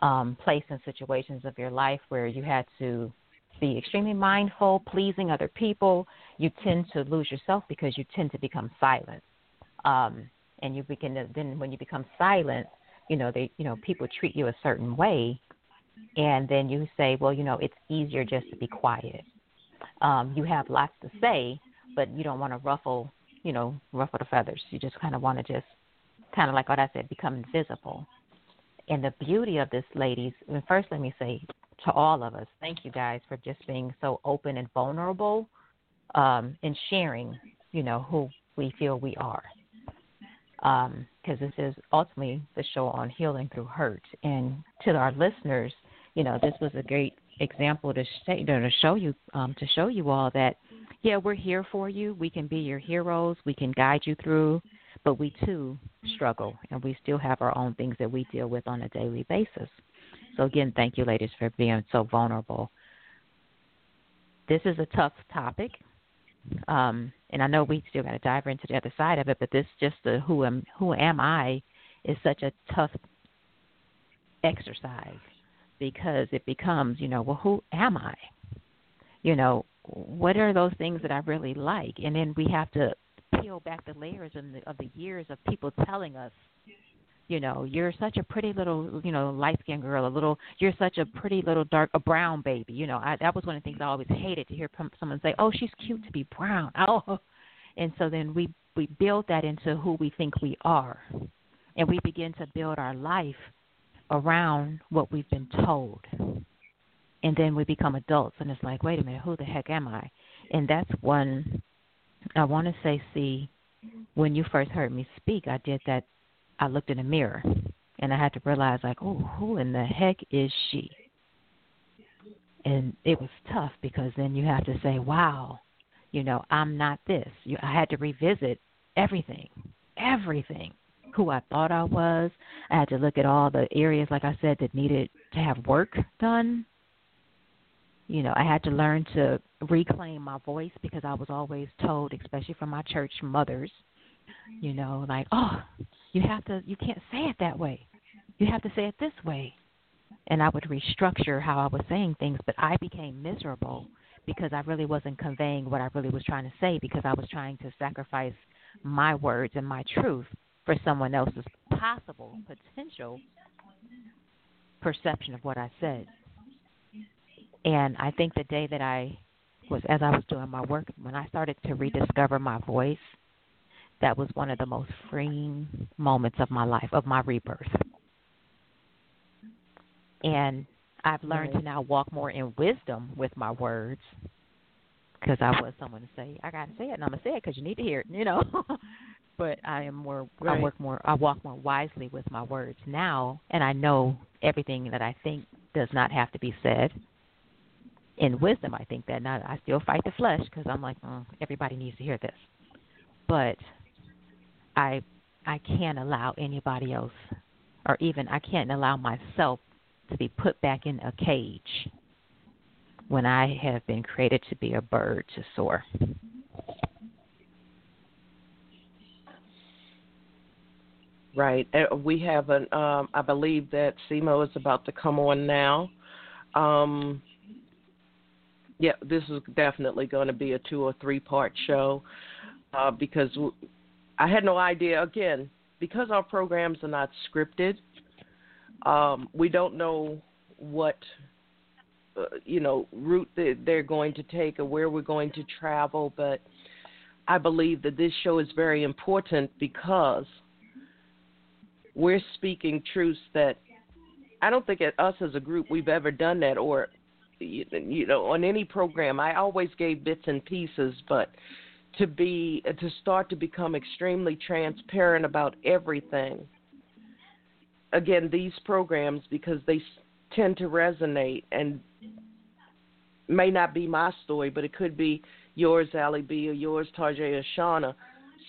um, placed in situations of your life where you had to be extremely mindful, pleasing other people, you tend to lose yourself because you tend to become silent. Um, and you begin to then when you become silent, you know they you know people treat you a certain way, and then you say, well, you know, it's easier just to be quiet um, you have lots to say, but you don't want to ruffle, you know, ruffle the feathers. You just kind of want to just, kind of like what I said, become invisible. And the beauty of this, ladies, and first let me say to all of us, thank you guys for just being so open and vulnerable um, and sharing, you know, who we feel we are. Because um, this is ultimately the show on healing through hurt. And to our listeners, you know, this was a great example to show, to show you um, to show you all that yeah we're here for you. We can be your heroes. We can guide you through. But we too struggle and we still have our own things that we deal with on a daily basis. So again thank you ladies for being so vulnerable. This is a tough topic um, and I know we still got to dive into the other side of it, but this just the who am who am I is such a tough exercise because it becomes, you know, well, who am I? You know, what are those things that I really like? And then we have to peel back the layers of the, of the years of people telling us, you know, you're such a pretty little, you know, light skinned girl, a little, you're such a pretty little dark, a brown baby. You know, I, that was one of the things I always hated to hear someone say, oh, she's cute to be brown. Oh, and so then we we build that into who we think we are, and we begin to build our life around what we've been told. And then we become adults, and it's like, wait a minute, who the heck am I? And that's one I want to say, see, when you first heard me speak, I did that I looked in the mirror and I had to realize like, oh, who in the heck is she? And it was tough because then you have to say, wow, you know, I'm not this. You, I had to revisit everything, everything. Who I thought I was. I had to look at all the areas, like I said, that needed to have work done. You know, I had to learn to reclaim my voice because I was always told, especially from my church mothers, you know, like, oh, you have to, you can't say it that way. You have to say it this way. And I would restructure how I was saying things, but I became miserable because I really wasn't conveying what I really was trying to say because I was trying to sacrifice my words and my truth for someone else's possible potential perception of what I said. And I think the day that I was, as I was doing my work, when I started to rediscover my voice, that was one of the most freeing moments of my life, of my rebirth. And I've learned to now walk more in wisdom with my words because I was someone to say, I got to say it, and I'm gonna say it because you need to hear it, you know. but I am more, right. I work more, I walk more wisely with my words now, and I know everything that I think does not have to be said. In wisdom, I think that not. I still fight the flesh because I'm like, oh, everybody needs to hear this, but I, I can't allow anybody else, or even I can't allow myself to be put back in a cage when I have been created to be a bird to soar. Right. We have an. Um, I believe that Simo is about to come on now. Um, yeah, this is definitely going to be a two or three part show uh, because I had no idea. Again, because our programs are not scripted, um, we don't know what uh, you know route they're going to take or where we're going to travel, but I believe that this show is very important because we're speaking truths that I don't think at us as a group we've ever done that or you know on any program I always gave bits and pieces but to be to start to become extremely transparent about everything again these programs because they tend to resonate and may not be my story, but it could be yours, Ally B, or yours, TarJay or Shauna.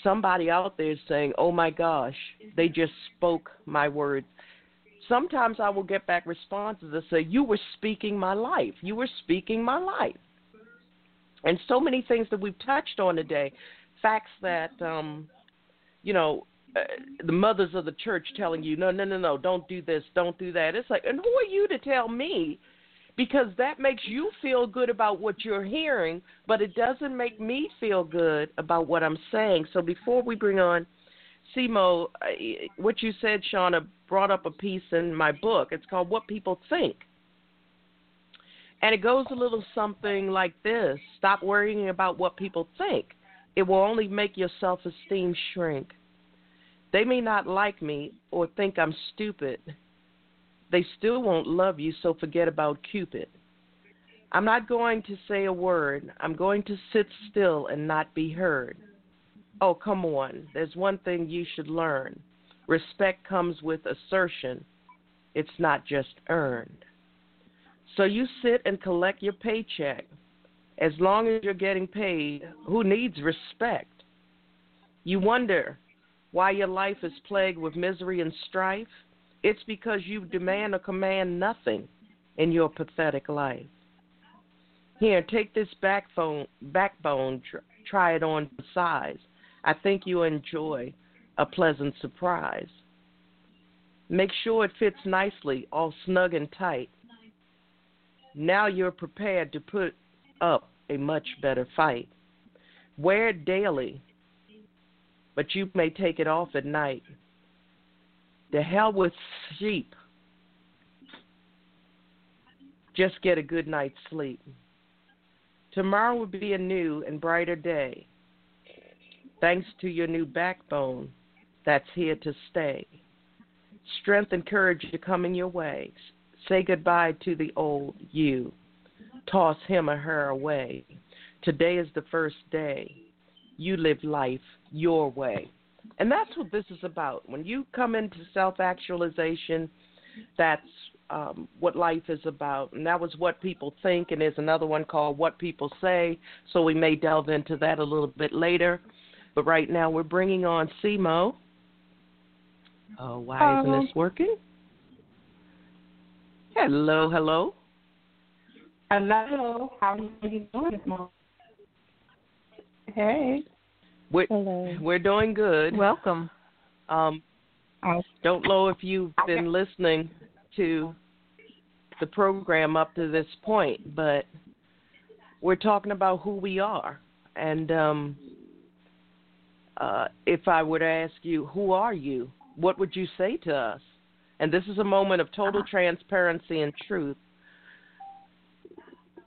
Somebody out there is saying, "Oh my gosh, they just spoke my words." Sometimes I will get back responses that say, "You were speaking my life. You were speaking my life." And so many things that we've touched on today, facts that um, you know uh, the mothers of the church telling you, no, no, no, no, don't do this, don't do that. It's like, and who are you to tell me? Because that makes you feel good about what you're hearing, but it doesn't make me feel good about what I'm saying. So before we bring on Simo, uh, what you said, Shauna, brought up a piece in my book. It's called What People Think. And it goes a little something like this Stop worrying about what people think. It will only make your self esteem shrink. They may not like me or think I'm stupid. They still won't love you, so forget about Cupid. I'm not going to say a word. I'm going to sit still and not be heard. Oh, come on. There's one thing you should learn respect comes with assertion, it's not just earned. So you sit and collect your paycheck. As long as you're getting paid, who needs respect? You wonder why your life is plagued with misery and strife? It's because you demand or command nothing in your pathetic life. Here, take this backbone, backbone try it on size. I think you'll enjoy a pleasant surprise. Make sure it fits nicely, all snug and tight. Now you're prepared to put up a much better fight. Wear it daily but you may take it off at night. The hell with sheep. Just get a good night's sleep. Tomorrow will be a new and brighter day. Thanks to your new backbone that's here to stay. Strength and courage are coming your way. Say goodbye to the old you. Toss him or her away. Today is the first day you live life your way. And that's what this is about. When you come into self actualization, that's um, what life is about. And that was what people think, and there's another one called What People Say. So we may delve into that a little bit later. But right now we're bringing on Simo. Oh, why isn't this working? Hello, hello. Hello. How are you doing this morning? Hey. We're, Hello. we're doing good. Welcome. Um, don't know if you've been listening to the program up to this point, but we're talking about who we are. And um, uh, if I were to ask you, who are you? What would you say to us? And this is a moment of total transparency and truth.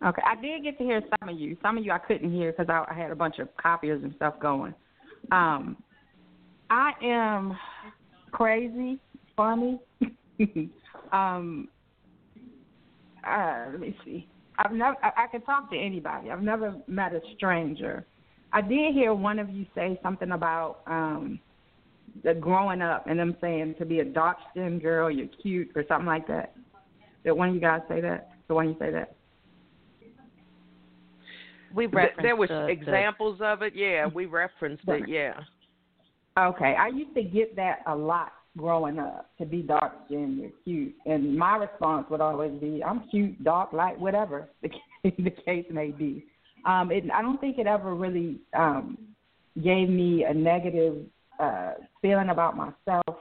Okay, I did get to hear some of you. Some of you I couldn't hear because I, I had a bunch of copiers and stuff going. Um, I am crazy, funny. um, uh, let me see. I've never. I, I can talk to anybody. I've never met a stranger. I did hear one of you say something about um, the growing up and them saying to be a dark skinned girl, you're cute or something like that. Did one of you guys say that? The one you say that? We referenced there was the, examples of it. Yeah, we referenced it. Yeah. Okay, I used to get that a lot growing up. To be dark skinned, you're cute, and my response would always be, "I'm cute, dark, light, whatever the case, the case may be." Um, it, I don't think it ever really um, gave me a negative uh, feeling about myself,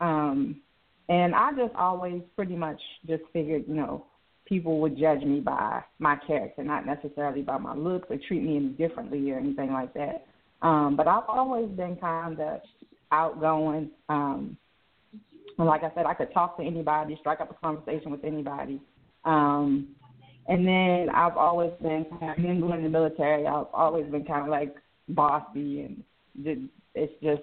um, and I just always pretty much just figured, you know, people would judge me by my character, not necessarily by my looks or treat me any differently or anything like that. Um, but I've always been kind of outgoing. Um, and like I said, I could talk to anybody, strike up a conversation with anybody. Um, and then I've always been kind of mingling in the military. I've always been kind of like bossy, and it's just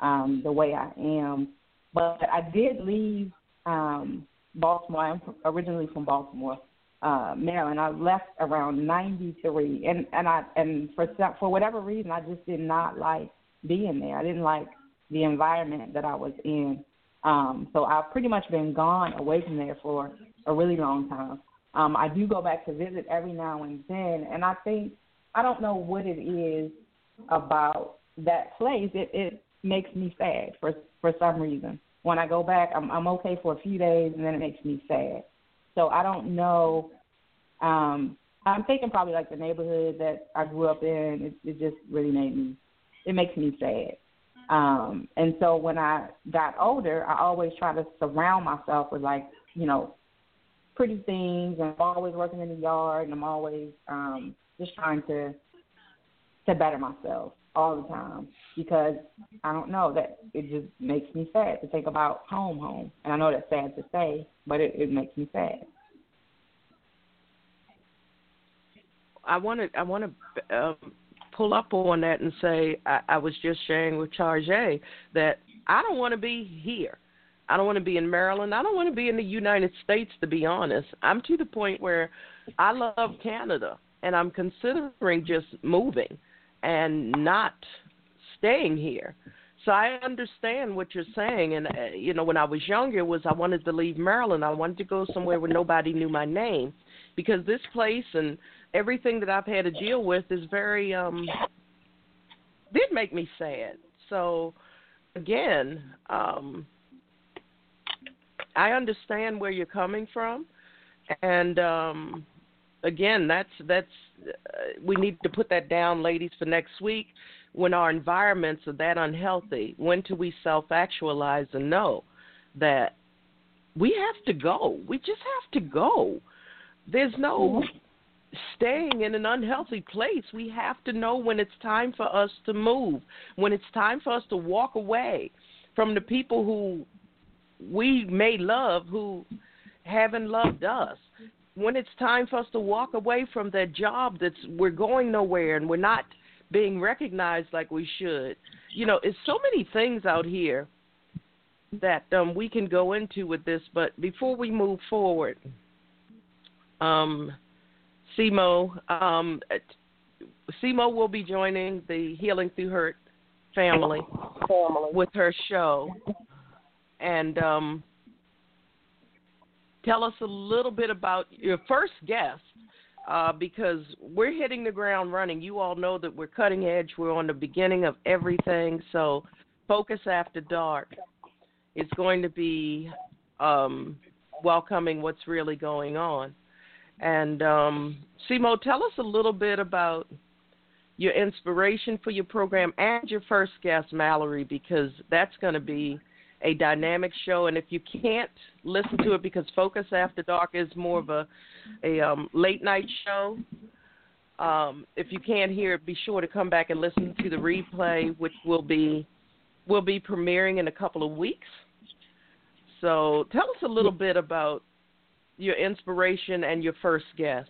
um, the way I am. But I did leave um, Baltimore. I'm originally from Baltimore, uh, Maryland. I left around '93, and and I and for some, for whatever reason, I just did not like being there. I didn't like the environment that I was in. Um, so I've pretty much been gone away from there for a really long time. Um, I do go back to visit every now and then, and I think I don't know what it is about that place. It it makes me sad for for some reason. When I go back, I'm I'm okay for a few days, and then it makes me sad. So I don't know. Um, I'm thinking probably like the neighborhood that I grew up in. It, it just really made me. It makes me sad. Um, and so when I got older, I always try to surround myself with like you know pretty things, and I'm always working in the yard, and I'm always um, just trying to to better myself all the time because I don't know that it just makes me sad to think about home, home. And I know that's sad to say, but it, it makes me sad. I want to I want to um, pull up on that and say I, I was just sharing with Charge that I don't want to be here. I don't want to be in Maryland. I don't want to be in the United States. To be honest, I'm to the point where I love Canada and I'm considering just moving and not staying here. So I understand what you're saying, and uh, you know, when I was younger, was I wanted to leave Maryland. I wanted to go somewhere where nobody knew my name, because this place and everything that I've had to deal with is very um did make me sad. So again, um I understand where you're coming from and um again, that's that's uh, we need to put that down ladies for next week when our environments are that unhealthy. When do we self-actualize and know that we have to go. We just have to go. There's no staying in an unhealthy place. We have to know when it's time for us to move, when it's time for us to walk away from the people who we may love who haven't loved us. When it's time for us to walk away from that job that's we're going nowhere and we're not being recognized like we should. You know, it's so many things out here that um, we can go into with this, but before we move forward, um, Simo, um, Simo will be joining the Healing Through Hurt family. with her show. And um, tell us a little bit about your first guest uh, because we're hitting the ground running. You all know that we're cutting edge. We're on the beginning of everything. So, Focus After Dark is going to be um, welcoming what's really going on. And um, Simo, tell us a little bit about your inspiration for your program and your first guest, Mallory, because that's going to be a dynamic show. And if you can't listen to it because Focus After Dark is more of a a um, late night show, um, if you can't hear it, be sure to come back and listen to the replay, which will be will be premiering in a couple of weeks. So tell us a little bit about your inspiration and your first guest.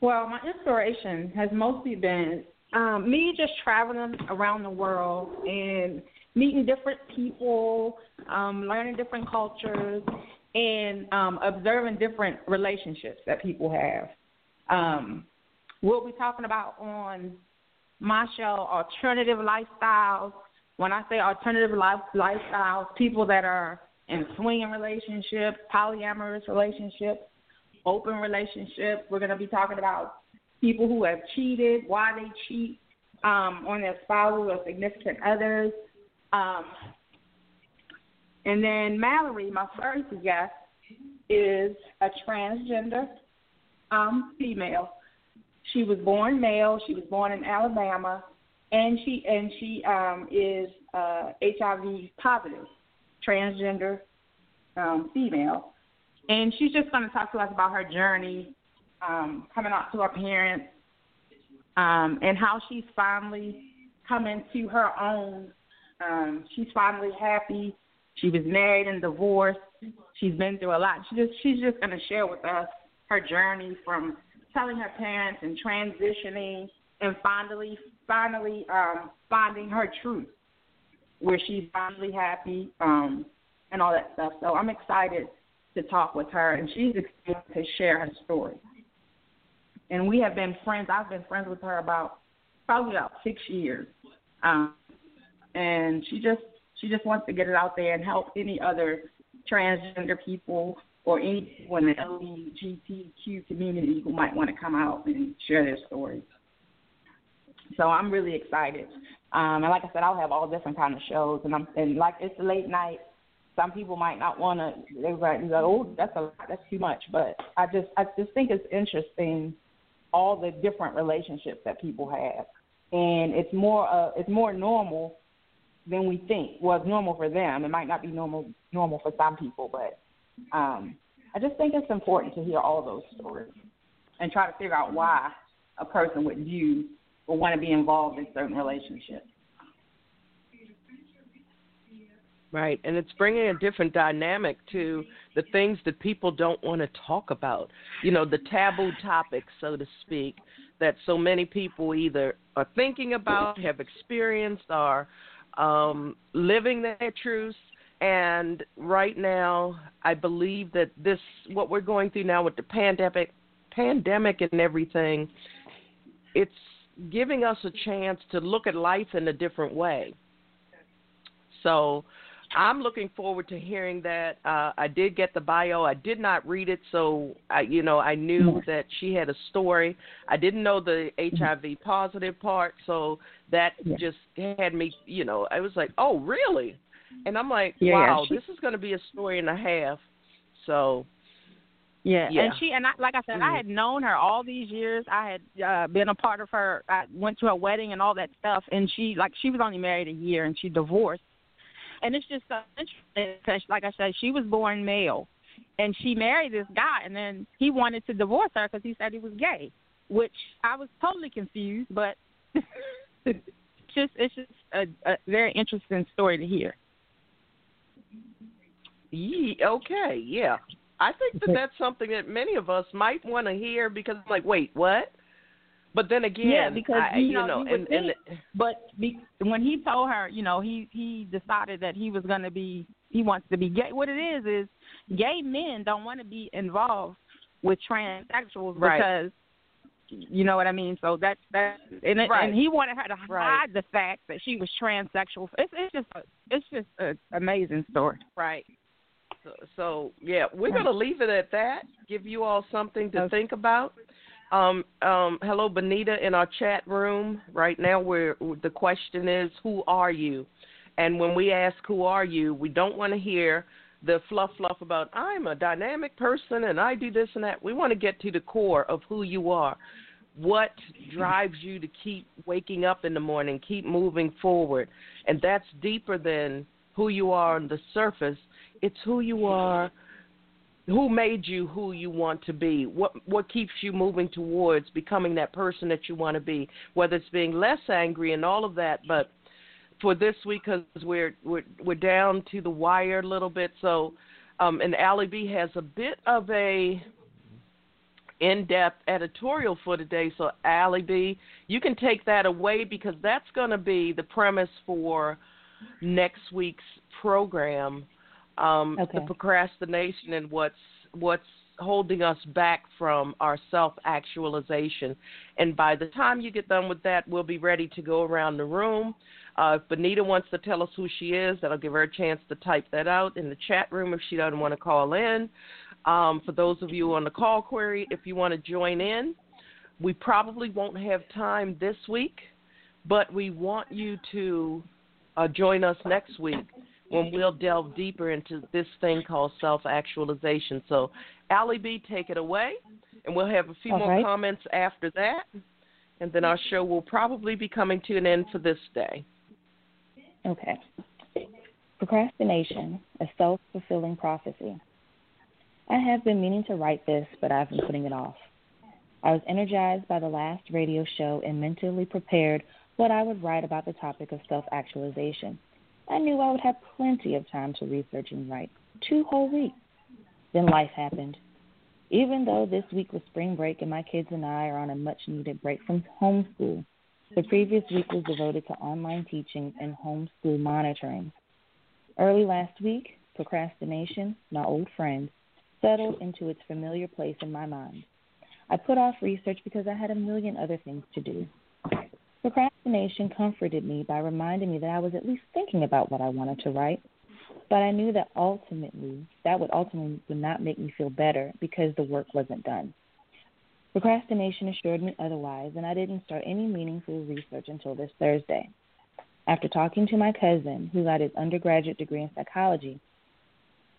Well, my inspiration has mostly been um, me just traveling around the world and meeting different people, um, learning different cultures, and um, observing different relationships that people have. Um, we'll be talking about on my show alternative lifestyles. When I say alternative life, lifestyles, people that are in swinging relationships, polyamorous relationships, open relationships. We're going to be talking about people who have cheated, why they cheat um, on their spouses or significant others. Um, and then Mallory, my first guest, is a transgender um, female. She was born male. She was born in Alabama, and she and she um, is uh, HIV positive, transgender um, female. And she's just going to talk to us about her journey um, coming out to her parents um, and how she's finally come into her own. Um, she's finally happy. She was married and divorced. She's been through a lot. She just she's just to share with us her journey from telling her parents and transitioning and finally finally um, finding her truth, where she's finally happy um, and all that stuff. So I'm excited to talk with her, and she's excited to share her story. And we have been friends. I've been friends with her about probably about six years, um, and she just she just wants to get it out there and help any other transgender people or any people in the LGBTQ community who might want to come out and share their stories. So I'm really excited. Um, and like I said, I'll have all different kind of shows, and I'm and like it's late night some people might not want to. They're like, oh, that's a lot, that's too much. But I just, I just think it's interesting all the different relationships that people have, and it's more, uh, it's more normal than we think. It's normal for them. It might not be normal, normal for some people, but um, I just think it's important to hear all those stories and try to figure out why a person would view or want to be involved in certain relationships. Right, and it's bringing a different dynamic to the things that people don't want to talk about. You know, the taboo topics, so to speak, that so many people either are thinking about, have experienced, are um, living their truths. And right now, I believe that this, what we're going through now with the pandemic, pandemic and everything, it's giving us a chance to look at life in a different way. So I'm looking forward to hearing that. Uh, I did get the bio. I did not read it, so I, you know, I knew that she had a story. I didn't know the HIV positive part, so that yeah. just had me. You know, I was like, oh, really? And I'm like, yeah, wow, she, this is going to be a story and a half. So. Yeah. yeah, and she and I, like I said, mm-hmm. I had known her all these years. I had uh, been a part of her. I went to her wedding and all that stuff. And she, like, she was only married a year, and she divorced and it's just so interesting because, like I said, she was born male, and she married this guy, and then he wanted to divorce her because he said he was gay, which I was totally confused. But it's just it's just a, a very interesting story to hear. Yeah, okay, yeah. I think that that's something that many of us might want to hear because, like, wait, what? But then again, yeah, because I, you, you know, know, and, think, and but be, when he told her, you know, he he decided that he was going to be, he wants to be gay. What it is is, gay men don't want to be involved with transsexuals right. because You know what I mean? So that's that, and it, Right. and he wanted her to hide Right. the fact that she was transsexual. It's it's just a, it's just an amazing story. Right. So, so yeah, we're going to leave it at that. Give you all something to think about. Um, um, hello, Benita, in our chat room right now. Where the question is, who are you? And when we ask who are you, we don't want to hear the fluff fluff about I'm a dynamic person and I do this and that. We want to get to the core of who you are. What drives you to keep waking up in the morning, keep moving forward? And that's deeper than who you are on the surface. It's who you are, who made you who you want to be. What what keeps you moving towards becoming that person that you want to be? Whether it's being less angry and all of that, but for this week because we're we're we're down to the wire a little bit. So, um, and Ally B has a bit of a in-depth editorial for today. So, Ally B, you can take that away because that's going to be the premise for next week's program. Um, Okay. The procrastination and what's what's holding us back from our self-actualization. And by the time you get done with that, we'll be ready to go around the room. Uh, if Benita wants to tell us who she is, that'll give her a chance to type that out in the chat room if she doesn't want to call in. Um, for those of you on the call query, if you want to join in, we probably won't have time this week, but we want you to uh, join us next week when we'll delve deeper into this thing called self actualization. So, Ally B, take it away, and we'll have a few All more right. comments after that, and then our show will probably be coming to an end for this day. Okay. Procrastination, a self fulfilling prophecy. I have been meaning to write this, but I've been putting it off. I was energized by the last radio show and mentally prepared what I would write about the topic of self actualization. I knew I would have plenty of time to research and write. Two whole weeks. Then life happened. Even though this week was spring break and my kids and I are on a much needed break from homeschool, the previous week was devoted to online teaching and homeschool monitoring. Early last week, procrastination, my old friend, settled into its familiar place in my mind. I put off research because I had a million other things to do. Procrastination comforted me by reminding me that I was at least thinking about what I wanted to write, but I knew that ultimately that would ultimately would not make me feel better because the work wasn't done. Procrastination assured me otherwise, and I didn't start any meaningful research until this Thursday. After talking to my cousin, who got his undergraduate degree in psychology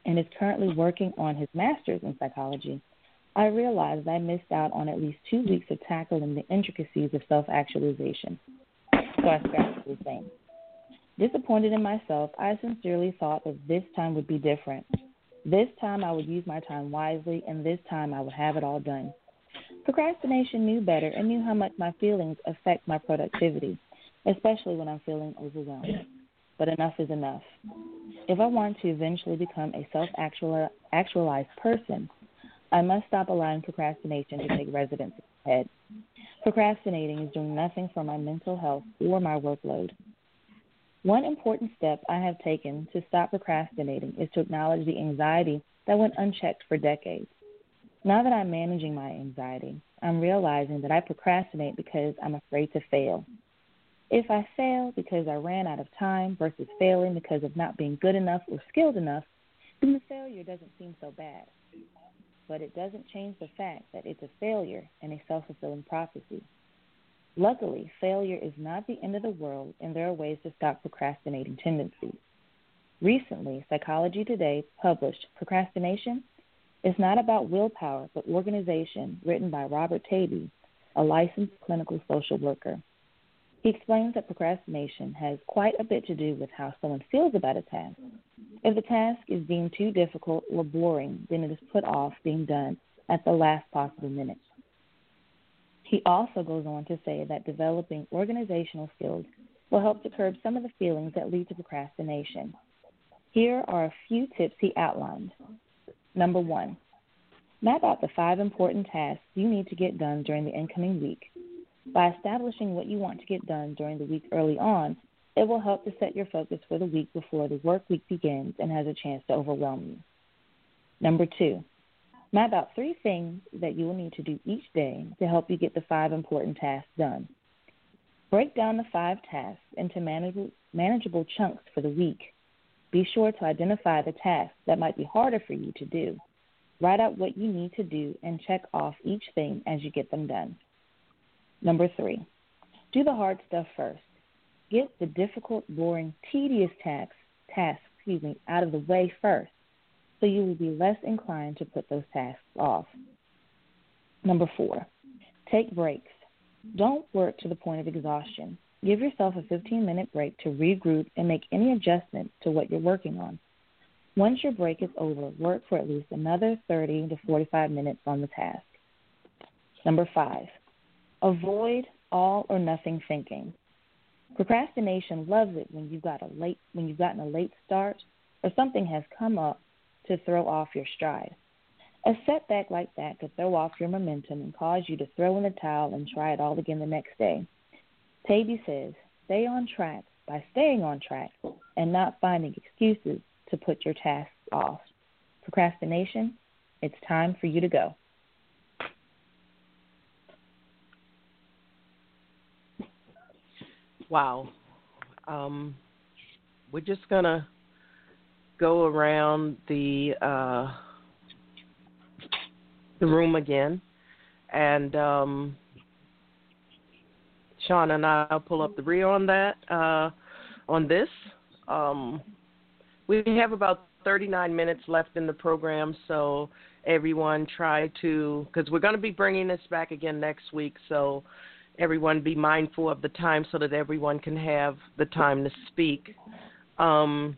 and is currently working on his master's in psychology, I realized I missed out on at least two weeks of tackling the intricacies of self actualization. So I scrapped the thing. Disappointed in myself, I sincerely thought that this time would be different. This time I would use my time wisely, and this time I would have it all done. Procrastination knew better and knew how much my feelings affect my productivity, especially when I'm feeling overwhelmed. But enough is enough. If I want to eventually become a self actualized person, I must stop allowing procrastination to take residence in my head. Procrastinating is doing nothing for my mental health or my workload. One important step I have taken to stop procrastinating is to acknowledge the anxiety that went unchecked for decades. Now that I'm managing my anxiety, I'm realizing that I procrastinate because I'm afraid to fail. If I fail because I ran out of time versus failing because of not being good enough or skilled enough, then the failure doesn't seem so bad. But it doesn't change the fact that it's a failure and a self fulfilling prophecy. Luckily, failure is not the end of the world, and there are ways to stop procrastinating tendencies. Recently, Psychology Today published Procrastination is not about willpower but organization, written by Robert Taibbi, a licensed clinical social worker. He explains that procrastination has quite a bit to do with how someone feels about a task. If the task is deemed too difficult or boring, then it is put off being done at the last possible minute. He also goes on to say that developing organizational skills will help to curb some of the feelings that lead to procrastination. Here are a few tips he outlined. Number one, map out the five important tasks you need to get done during the incoming week. By establishing what you want to get done during the week early on, it will help to set your focus for the week before the work week begins and has a chance to overwhelm you. Number two, Map out three things that you will need to do each day to help you get the five important tasks done. Break down the five tasks into manageable, manageable chunks for the week. Be sure to identify the tasks that might be harder for you to do. Write out what you need to do and check off each thing as you get them done. Number three, do the hard stuff first. Get the difficult, boring, tedious tasks, tasks excuse me, out of the way first, so you will be less inclined to put those tasks off. Number four, take breaks. Don't work to the point of exhaustion. Give yourself a 15 minute break to regroup and make any adjustments to what you're working on. Once your break is over, work for at least another 30 to 45 minutes on the task. Number five, avoid all or nothing thinking. Procrastination loves it when you've got a late when you've gotten a late start or something has come up to throw off your stride. A setback like that could throw off your momentum and cause you to throw in the towel and try it all again the next day. Taibbi says, stay on track by staying on track and not finding excuses to put your tasks off. Procrastination, it's time for you to go. Wow. Um, we're just going to go around the uh, the room again, and um, Sean and I'll pull up the rear on that uh, on this. Um, we have about 39 minutes left in the program, so everyone try to because we're going to be bringing this back again next week. So everyone be mindful of the time so that everyone can have the time to speak. Um,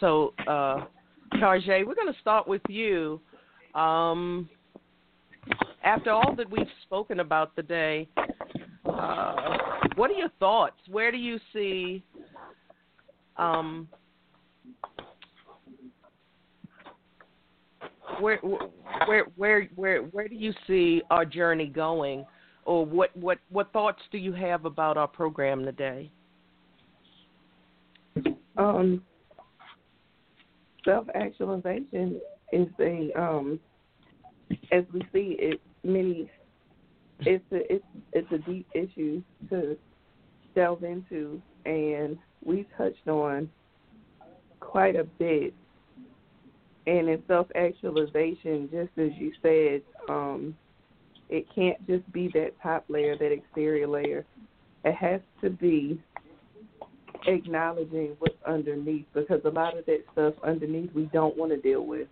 so, uh, we're going to start with you. Um, after all that we've spoken about today, uh, what are your thoughts? Where do you see um, where where where where where do you see our journey going, or what what what thoughts do you have about our program today? Um, self actualization is a um, as we see it many it's a it's it's a deep issue to delve into and we touched on quite a bit and in self actualization, just as you said, um, it can't just be that top layer, that exterior layer. It has to be acknowledging what's underneath because a lot of that stuff underneath we don't want to deal with.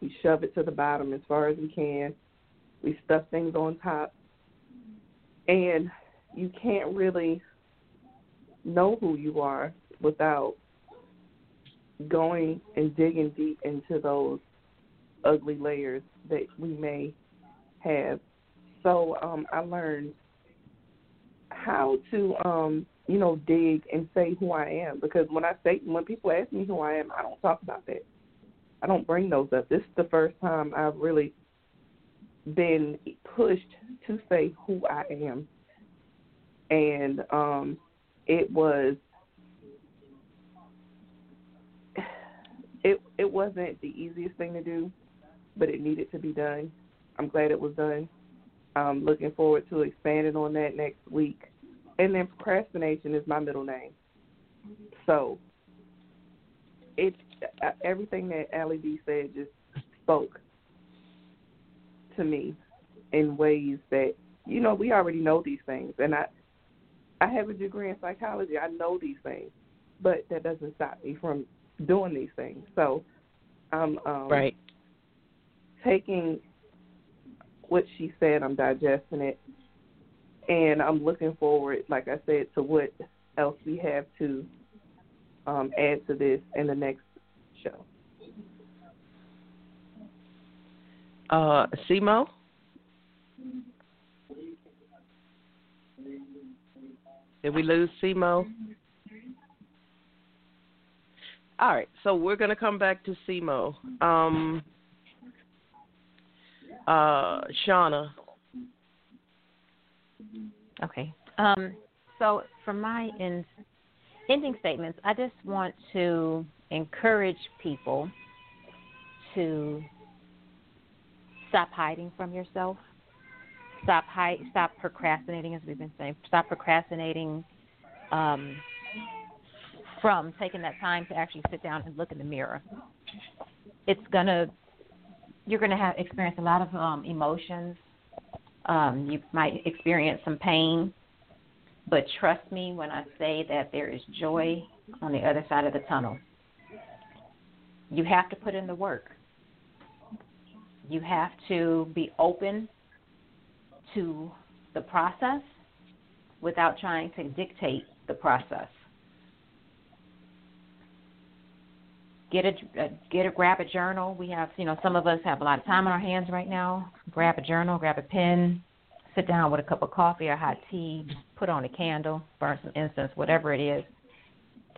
We shove it to the bottom as far as we can. We stuff things on top. And you can't really know who you are without going and digging deep into those ugly layers that we may have. So um, I learned how to, um, you know, dig and say who I am because when I say when people ask me who I am, I don't talk about that. I don't bring those up. This is the first time I've really been pushed to say who I am, and um, it was it it wasn't the easiest thing to do, but it needed to be done. I'm glad it was done. I'm looking forward to expanding on that next week. And then procrastination is my middle name. So it's uh, everything that Ally B said just spoke to me in ways that you know we already know these things, and I I have a degree in psychology. I know these things, but that doesn't stop me from doing these things. So I'm um, right taking what she said. I'm digesting it, and I'm looking forward, like I said, to what else we have to um, add to this in the next show. Uh, Simo. Did we lose Simo? All right, so we're gonna come back to Simo. Um, uh, Shauna. Okay. Um, so for my in, ending statements, I just want to encourage people to stop hiding from yourself. Stop stop procrastinating, as we've been saying. Stop procrastinating um, from taking that time to actually sit down and look in the mirror. It's gonna, you're gonna have experience a lot of um, emotions. Um, you might experience some pain, but trust me when I say that there is joy on the other side of the tunnel. You have to put in the work. You have to be open to the process without trying to dictate the process. Get a, uh, get a grab a journal. We have you know some of us have a lot of time on our hands right now. Grab a journal, grab a pen, sit down with a cup of coffee or hot tea, put on a candle, burn some incense, whatever it is,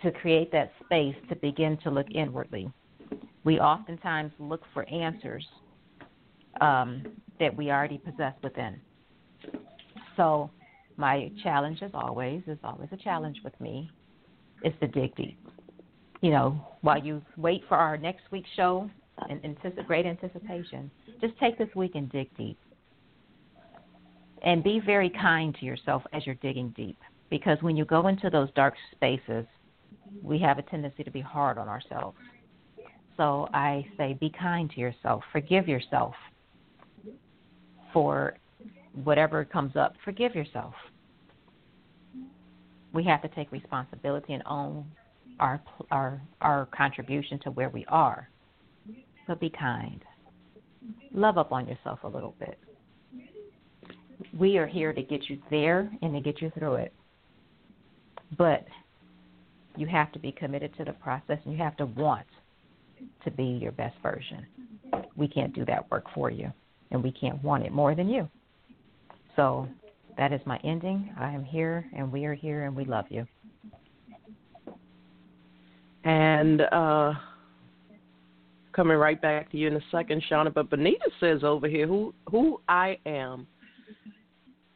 to create that space to begin to look inwardly. We oftentimes look for answers um, that we already possess within. So, my challenge, as always, is always a challenge with me, is to dig deep. You know, while you wait for our next week's show and anticipate great anticipation, just take this week and dig deep. And be very kind to yourself as you're digging deep. Because when you go into those dark spaces, we have a tendency to be hard on ourselves. So I say, be kind to yourself, forgive yourself for whatever comes up. Forgive yourself. We have to take responsibility and own our our our contribution to where we are. But be kind. Love up on yourself a little bit. We are here to get you there and to get you through it. But you have to be committed to the process and you have to want to be your best version. We can't do that work for you, and we can't want it more than you. So that is my ending. I am here, and we are here, and we love you. And uh, coming right back to you in a second, Shauna. But Benita says over here, who who I am.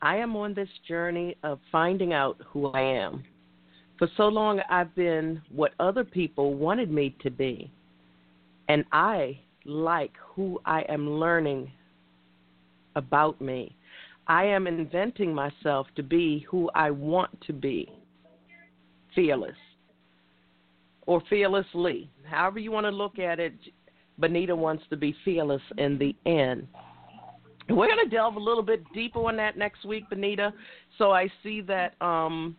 I am on this journey of finding out who I am. For so long, I've been what other people wanted me to be. And I like who I am learning about me. I am inventing myself to be who I want to be fearless or fearlessly. However, you want to look at it, Benita wants to be fearless in the end. We're going to delve a little bit deeper on that next week, Benita. So I see that um,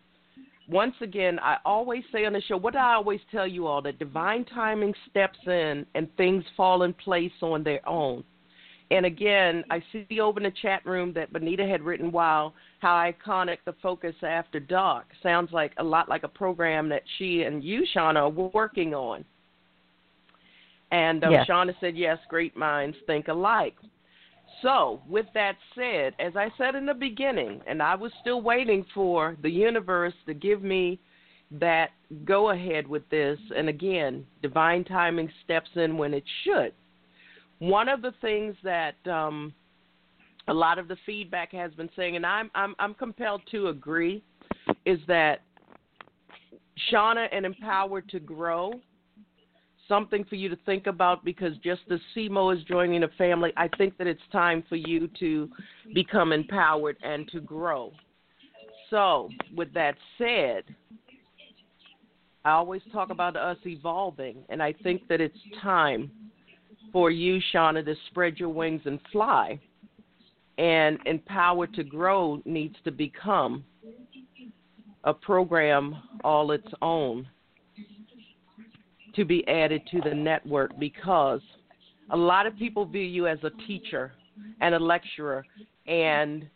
once again, I always say on the show, what I always tell you all? That divine timing steps in and things fall in place on their own. And again, I see over in the chat room that Benita had written, wow, how iconic the Focus After Dark. Sounds like a lot like a program that she and you, Shauna, are working on. And um, yes. Shauna said, yes, great minds think alike. So, with that said, as I said in the beginning, and I was still waiting for the universe to give me that go ahead with this, and again, divine timing steps in when it should. One of the things that um, a lot of the feedback has been saying, and I'm I'm, I'm compelled to agree, is that Shauna and Empowered to Grow something for you to think about because just as Simo is joining the family, I think that it's time for you to become empowered and to grow. So, with that said, I always talk about us evolving, and I think that it's time for you, Shauna, to spread your wings and fly. And Empowered to Grow needs to become a program all its own to be added to the network because a lot of people view you as a teacher and a lecturer and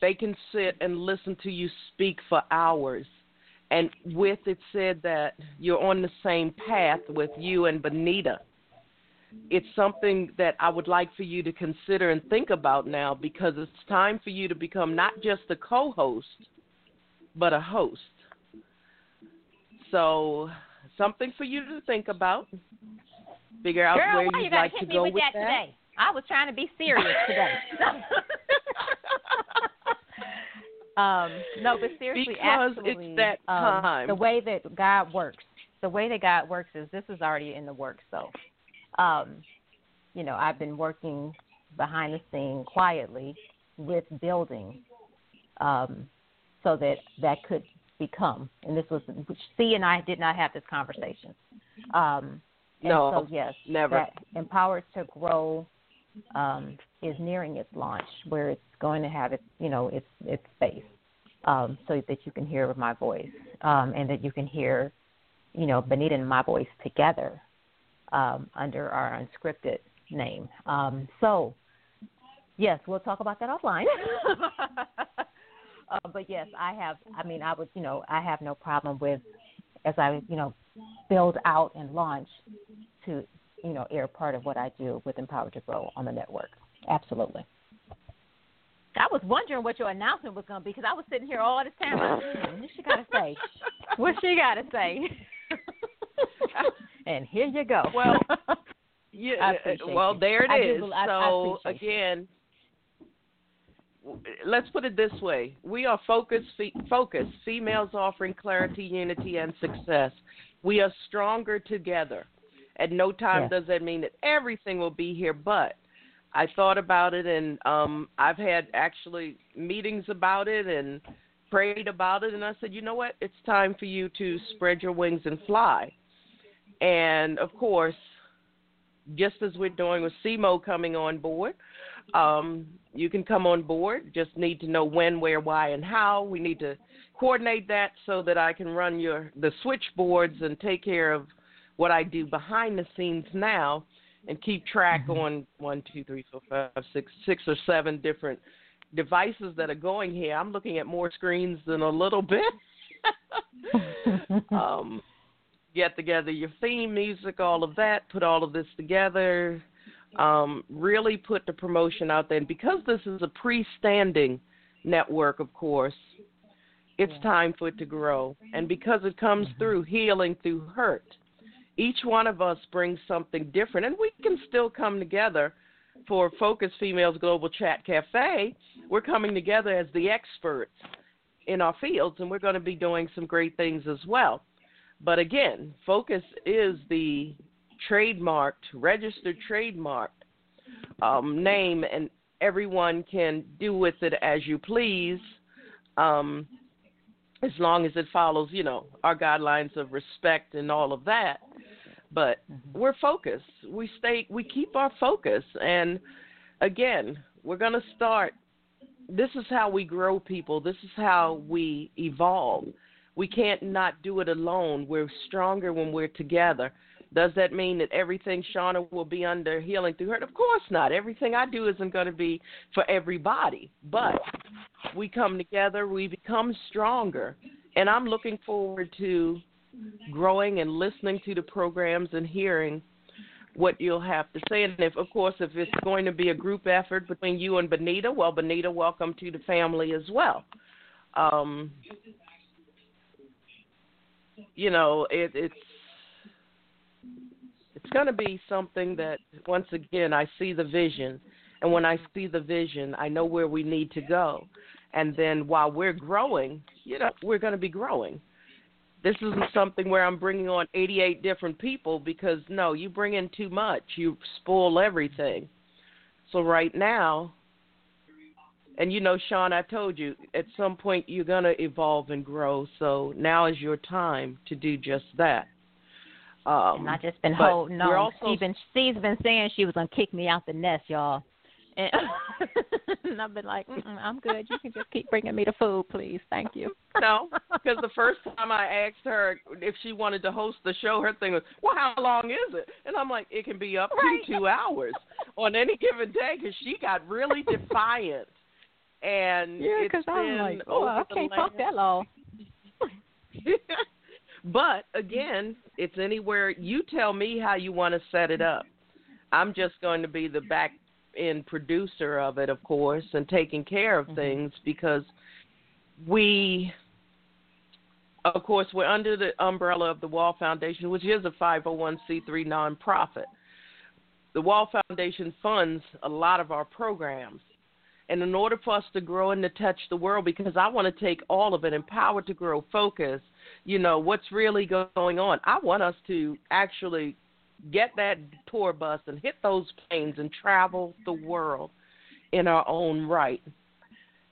they can sit and listen to you speak for hours and with it said that you're on the same path with you and Benita it's something that I would like for you to consider and think about now because it's time for you to become not just a co-host but a host so something for you to think about. Figure out Girl, where you'd you like to go with, with that, today. I was trying to be serious today. um, no, but seriously, because absolutely, it's that um, time. the way that God works, the way that God works is this is already in the works. So, um, you know, I've been working behind the scene quietly with building, um, so that that could become. And this was C and I did not have this conversation. Um, no, so yes, never. That empowered to grow um, is nearing its launch, where it's going to have its you know its its space, um, so that you can hear my voice um, and that you can hear you know Benita and my voice together um, under our unscripted name. Um, so yes, we'll talk about that offline. uh, but yes, I have. I mean, I would you know I have no problem with as I you know build out and launch to you know air part of what I do with Empowered to Grow on the network. Absolutely. I was wondering what your announcement was going to be because I was sitting here all this time. What she got to say? What she got to say? and here you go. Well, yeah. Uh, uh, well, you. there it I is. Do, I, so I again, let's put it this way: we are focused. Focused females offering clarity, unity, and success. We are stronger together. At no time yes. does that mean that everything will be here, but I thought about it, and um, I've had actually meetings about it and prayed about it, and I said, you know what? It's time for you to spread your wings and fly. And of course, just as we're doing with Simo coming on board, um, you can come on board. Just need to know when, where, why, and how. We need to coordinate that so that I can run your the switchboards and take care of what I do behind the scenes now and keep track mm-hmm. on one, two, three, four, five, six, six or seven different devices that are going here. I'm looking at more screens than a little bit. um, get together your theme music, all of that, put all of this together, um, really put the promotion out there. And because this is a pre-standing network, of course, it's yeah. time for it to grow. And because it comes mm-hmm. through healing through hurt, each one of us brings something different, and we can still come together for Focus Females Global Chat Cafe. We're coming together as the experts in our fields, and we're going to be doing some great things as well. But again, Focus is the trademarked, registered trademarked um, name, and everyone can do with it as you please. Um, as long as it follows, you know, our guidelines of respect and all of that but mm-hmm. we're focused. We stay we keep our focus and again, we're going to start this is how we grow people. This is how we evolve. We can't not do it alone. We're stronger when we're together. Does that mean that everything Shauna will be under healing through hurt? Of course not. Everything I do isn't going to be for everybody. But we come together, we become stronger. And I'm looking forward to growing and listening to the programs and hearing what you'll have to say. And if, of course, if it's going to be a group effort between you and Benita, well, Benita, welcome to the family as well. Um, you know, it, it's it's going to be something that once again I see the vision, and when I see the vision, I know where we need to go. And then while we're growing, you know, we're going to be growing this isn't something where I'm bringing on 88 different people because no, you bring in too much, you spoil everything. So right now, and you know, Sean, I told you at some point you're gonna evolve and grow. So now is your time to do just that. Um, and I just been holding on. Also, she been she's been saying she was gonna kick me out the nest, y'all. And, and I've been like, I'm good. You can just keep bringing me the food, please. Thank you. No, because the first time I asked her if she wanted to host the show, her thing was, well, how long is it? And I'm like, it can be up right. to two hours on any given day because she got really defiant. And yeah, because I'm like, oh, I can't talk that long. but again, it's anywhere you tell me how you want to set it up. I'm just going to be the back end producer of it, of course, and taking care of mm-hmm. things because we, of course, we're under the umbrella of the Wall Foundation, which is a 501c3 nonprofit. The Wall Foundation funds a lot of our programs. And in order for us to grow and to touch the world, because I want to take all of it, empower to grow, focus, you know, what's really going on. I want us to actually get that tour bus and hit those planes and travel the world in our own right.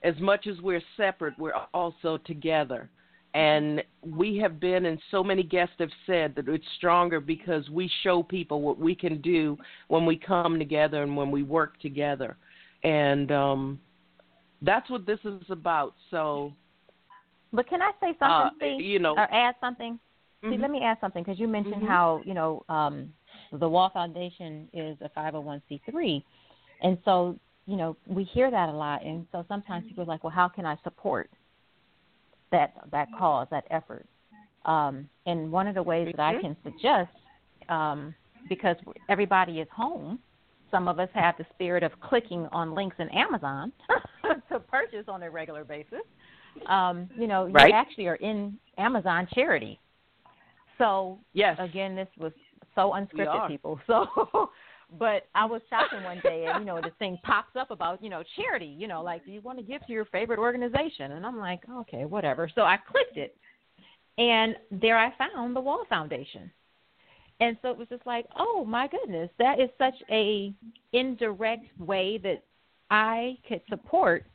As much as we're separate, we're also together. And we have been, and so many guests have said that it's stronger because we show people what we can do when we come together and when we work together. And um, that's what this is about. So, but can I say something? Uh, you know, or add something? Mm-hmm. See, let me ask something because you mentioned mm-hmm. how you know um, the Wall Foundation is a 501c3, and so you know we hear that a lot, and so sometimes people are like, well, how can I support that that cause, that effort? Um, and one of the ways that I Mm-hmm. can suggest, um, because everybody is home, some of us have the spirit of clicking on links in Amazon to purchase on a regular basis. Um, you know, Right. you actually are in Amazon charity. So yes, again, this was so unscripted, people. So, but I was shopping one day, and you know, this thing pops up about you know charity. You know, like do you want to give to your favorite organization? And I'm like, okay, whatever. So I clicked it, and there I found the Wall Foundation. And so it was just like, oh my goodness, that is such a indirect way that I could support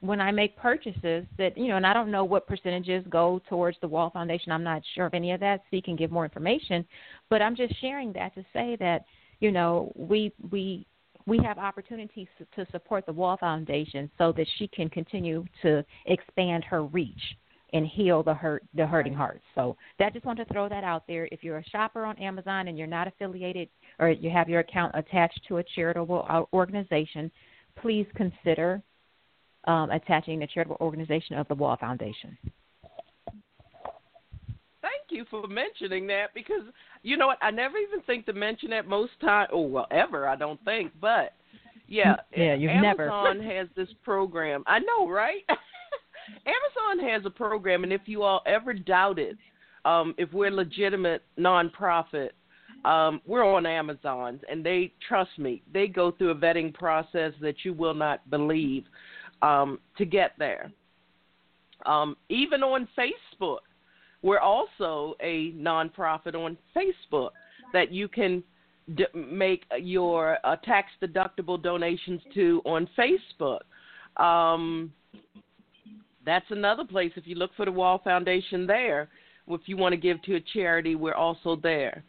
when I make purchases that you know, and I don't know what percentages go towards the Wall Foundation. I'm not sure of any of that. So you can give more information, but I'm just sharing that to say that you know we we we have opportunities to support the Wall Foundation so that she can continue to expand her reach and heal the hurt the hurting hearts. So that just want to throw that out there. If you're a shopper on Amazon and you're not affiliated or you have your account attached to a charitable uh, organization, please consider um, attaching the charitable organization of the Wall Foundation. Thank you for mentioning that because you know what? I never even think to mention that most time. Oh well, ever I don't think. But yeah, Yeah, you've never. Amazon has this program. I know, right? Amazon has a program, and if you all ever doubted um, if we're legitimate nonprofit, um, we're on Amazon, and they trust me. They go through a vetting process that you will not believe um, to get there. Um, even on Facebook, we're also a nonprofit on Facebook that you can d- make your uh, tax deductible donations to on Facebook. Um, that's another place. If you look for the Wall Foundation there, if you want to give to a charity, we're also there.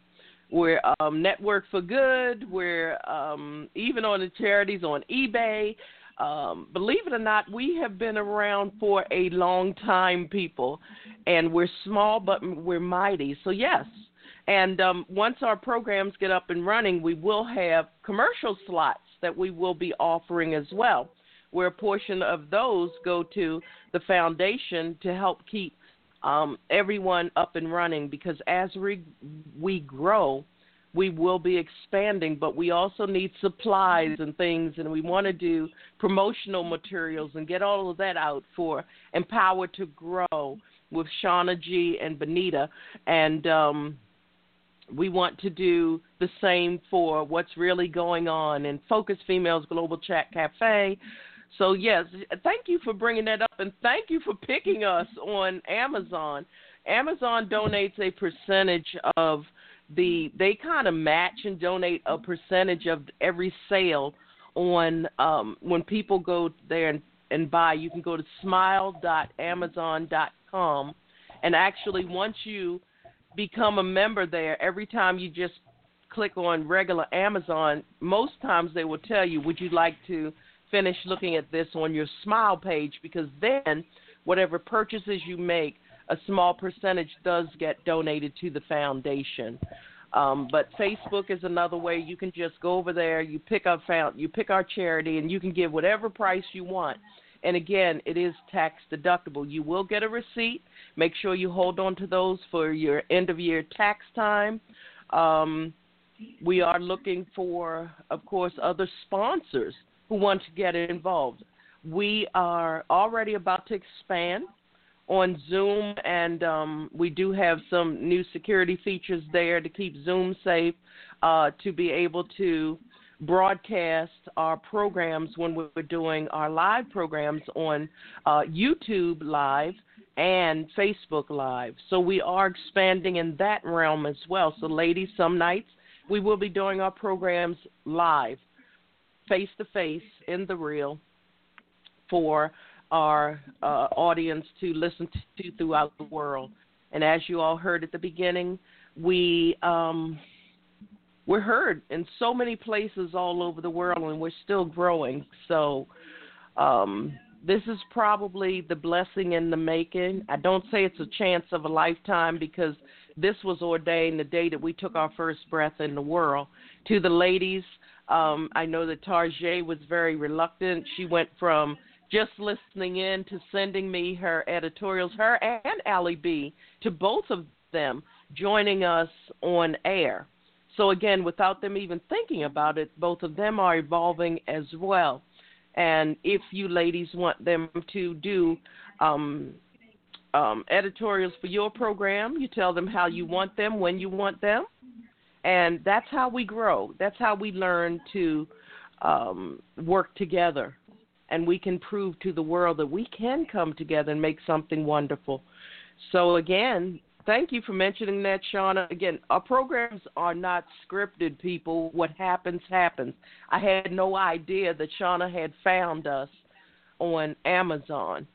We're um, Network for Good. We're um, even on the charities on eBay. Um, believe it or not, we have been around for a long time, people, and we're small but we're mighty. So yes, and um, once our programs get up and running, we will have commercial slots that we will be offering as well, where a portion of those go to the foundation to help keep um, everyone up and running. Because as we we grow, we will be expanding, but we also need supplies and things, and we want to do promotional materials and get all of that out for Empower to Grow with Shauna G and Benita, and um, we want to do the same for what's really going on in Focus Females Global Chat Cafe. So yes, thank you for bringing that up, and thank you for picking us on Amazon. Amazon donates a percentage of the they kind of match and donate a percentage of every sale on um when people go there and, and buy. You can go to smile.amazon.com and actually once you become a member there every time you just click on regular Amazon most times they will tell you would you like to finish looking at this on your smile page? Because then whatever purchases you make a small percentage does get donated to the foundation. Um, but Facebook is another way. You can just go over there, you pick our found, you pick our charity, and you can give whatever price you want. And again, it is tax deductible. You will get a receipt. Make sure you hold on to those for your end of year tax time. Um, we are looking for, of course, other sponsors who want to get involved. We are already about to expand on Zoom, and um, we do have some new security features there to keep Zoom safe, uh, to be able to broadcast our programs when we're doing our live programs on uh, YouTube Live and Facebook Live. So we are expanding in that realm as well. So, ladies, some nights we will be doing our programs live, face to face, in the real, for our uh, audience to listen to throughout the world. And as you all heard at the beginning, we um, we're heard in so many places all over the world, and we're still growing. So um, this is probably the blessing in the making. I don't say it's a chance of a lifetime because this was ordained the day that we took our first breath in the world. To the ladies, um, I know that TarJay was very reluctant. She went from just listening in to sending me her editorials, her and Ally B, to both of them joining us on air. So, again, without them even thinking about it, both of them are evolving as well. And if you ladies want them to do um, um, editorials for your program, you tell them how you want them, when you want them. And that's how we grow. That's how we learn to um, work together and we can prove to the world that we can come together and make something wonderful. So again, thank you for mentioning that, Shauna. Again, our programs are not scripted, people. What happens, happens. I had no idea that Shauna had found us on Amazon.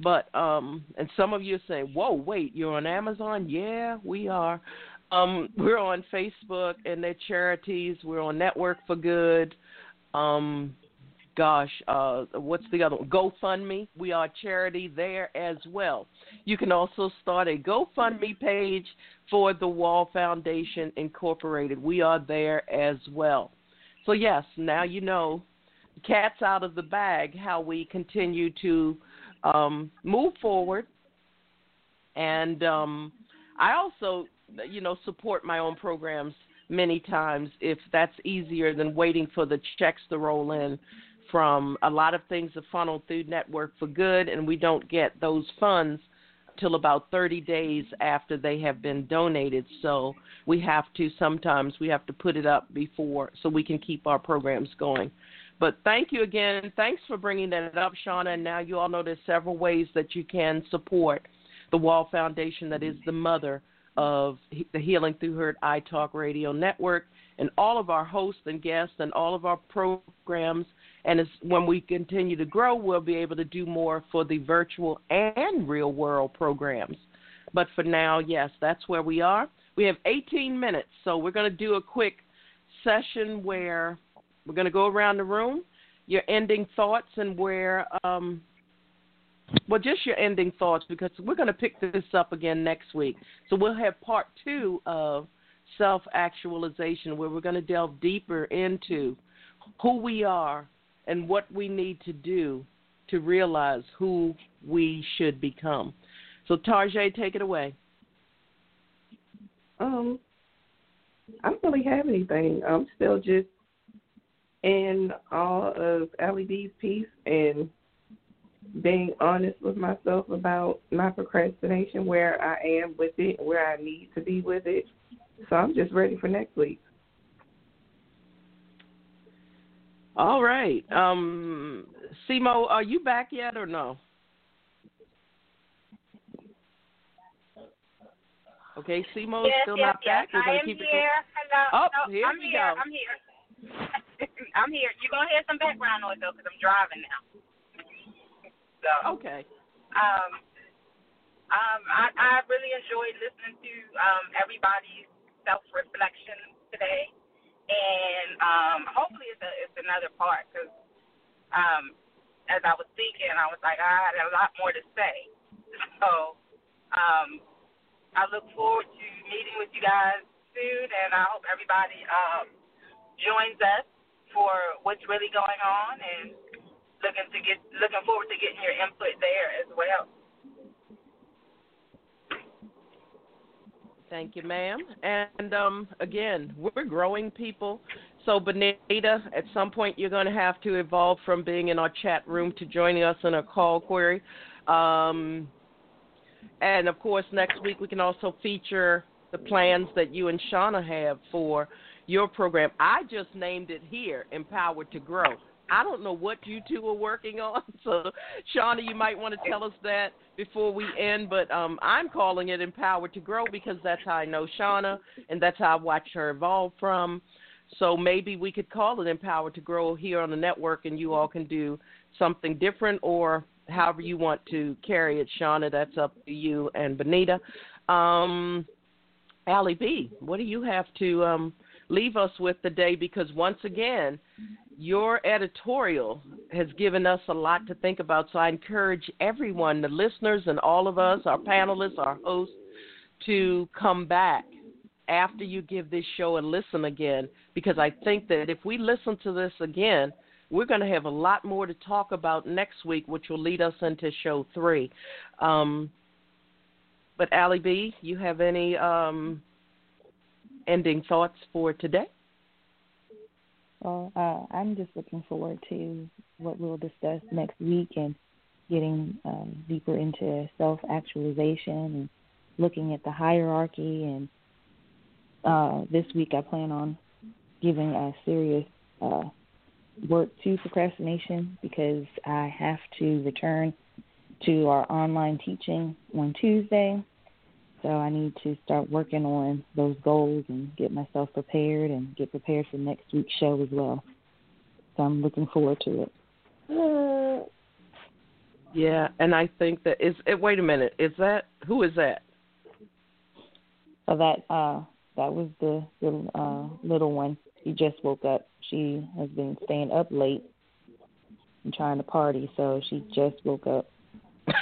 But um and some of you are saying, Whoa, wait, you're on Amazon? Yeah, we are. Um, we're on Facebook and their charities, we're on Network for Good. Um, gosh, uh, what's the other one? GoFundMe. We are charity there as well. You can also start a GoFundMe page for the Wall Foundation Incorporated. We are there as well. So, yes, now you know, cat's out of the bag how we continue to um, move forward. And um, I also, you know, support my own programs many times if that's easier than waiting for the checks to roll in from a lot of things are funneled through Network for Good, and we don't get those funds till about 30 days after they have been donated. So we have to sometimes we have to put it up before so we can keep our programs going. But thank you again. Thanks for bringing that up, Shauna. And now you all know there's several ways that you can support the Wall Foundation, that is the mother of the Healing Through Hurt iTalk Radio Network, and all of our hosts and guests and all of our programs and when we continue to grow, we'll be able to do more for the virtual and real world programs. But for now, yes, that's where we are. We have 18 minutes, so we're going to do a quick session where we're going to go around the room, your ending thoughts, and where, um, well, just your ending thoughts, because we're going to pick this up again next week. So we'll have part two of self actualization, where we're going to delve deeper into who we are and what we need to do to realize who we should become. So TarJay, take it away. Um, I don't really have anything. I'm still just in all of Ally B's piece and being honest with myself about my procrastination, where I am with it, where I need to be with it. So I'm just ready for next week. All right. Um, Simo, are you back yet or no? Okay, Simo yes, still yes, not yes. back. We're I am keep here. it. Hello. Oh, no, here I'm here. I'm here. I'm here. You're gonna hear some background noise though, because I'm driving now. So. Okay. Um. Um. I I really enjoyed listening to um everybody's self reflection today and um, hopefully it's a, it's another part because um, as I was thinking, I was like, I had a lot more to say. So um, I look forward to meeting with you guys soon, and I hope everybody um, joins us for what's really going on, and looking to get looking forward to getting your input there as well. Thank you, ma'am. And um, again, we're growing people. So, Benita, at some point you're going to have to evolve from being in our chat room to joining us in a call query. Um, and of course, next week we can also feature the plans that you and Shauna have for your program. I just named it here, Empowered to Grow. I don't know what you two are working on, so Shauna, you might want to tell us that before we end. But um, I'm calling it Empowered to Grow because that's how I know Shauna, and that's how I watched her evolve from. So maybe we could call it Empowered to Grow here on the network, and you all can do something different or however you want to carry it, Shauna. That's up to you and Benita. Um, Ally B, what do you have to um, leave us with today? Because once again, your editorial has given us a lot to think about. So I encourage everyone, the listeners and all of us, our panelists, our hosts, to come back after you give this show and listen again because I think that if we listen to this again, we're going to have a lot more to talk about next week, which will lead us into show three. Um, but Ally B, you have any um, ending thoughts for today? Well, uh, I'm just looking forward to what we'll discuss next week and getting um, deeper into self actualization and looking at the hierarchy. And uh, this week, I plan on giving a serious uh, work to procrastination because I have to return to our online teaching on Tuesday. So I need to start working on those goals and get myself prepared and get prepared for next week's show as well. So I'm looking forward to it. Yeah, and I think that is. It, wait a minute, is that who is that? So that uh that was the the uh, little one. She just woke up. She has been staying up late and trying to party, so she just woke up.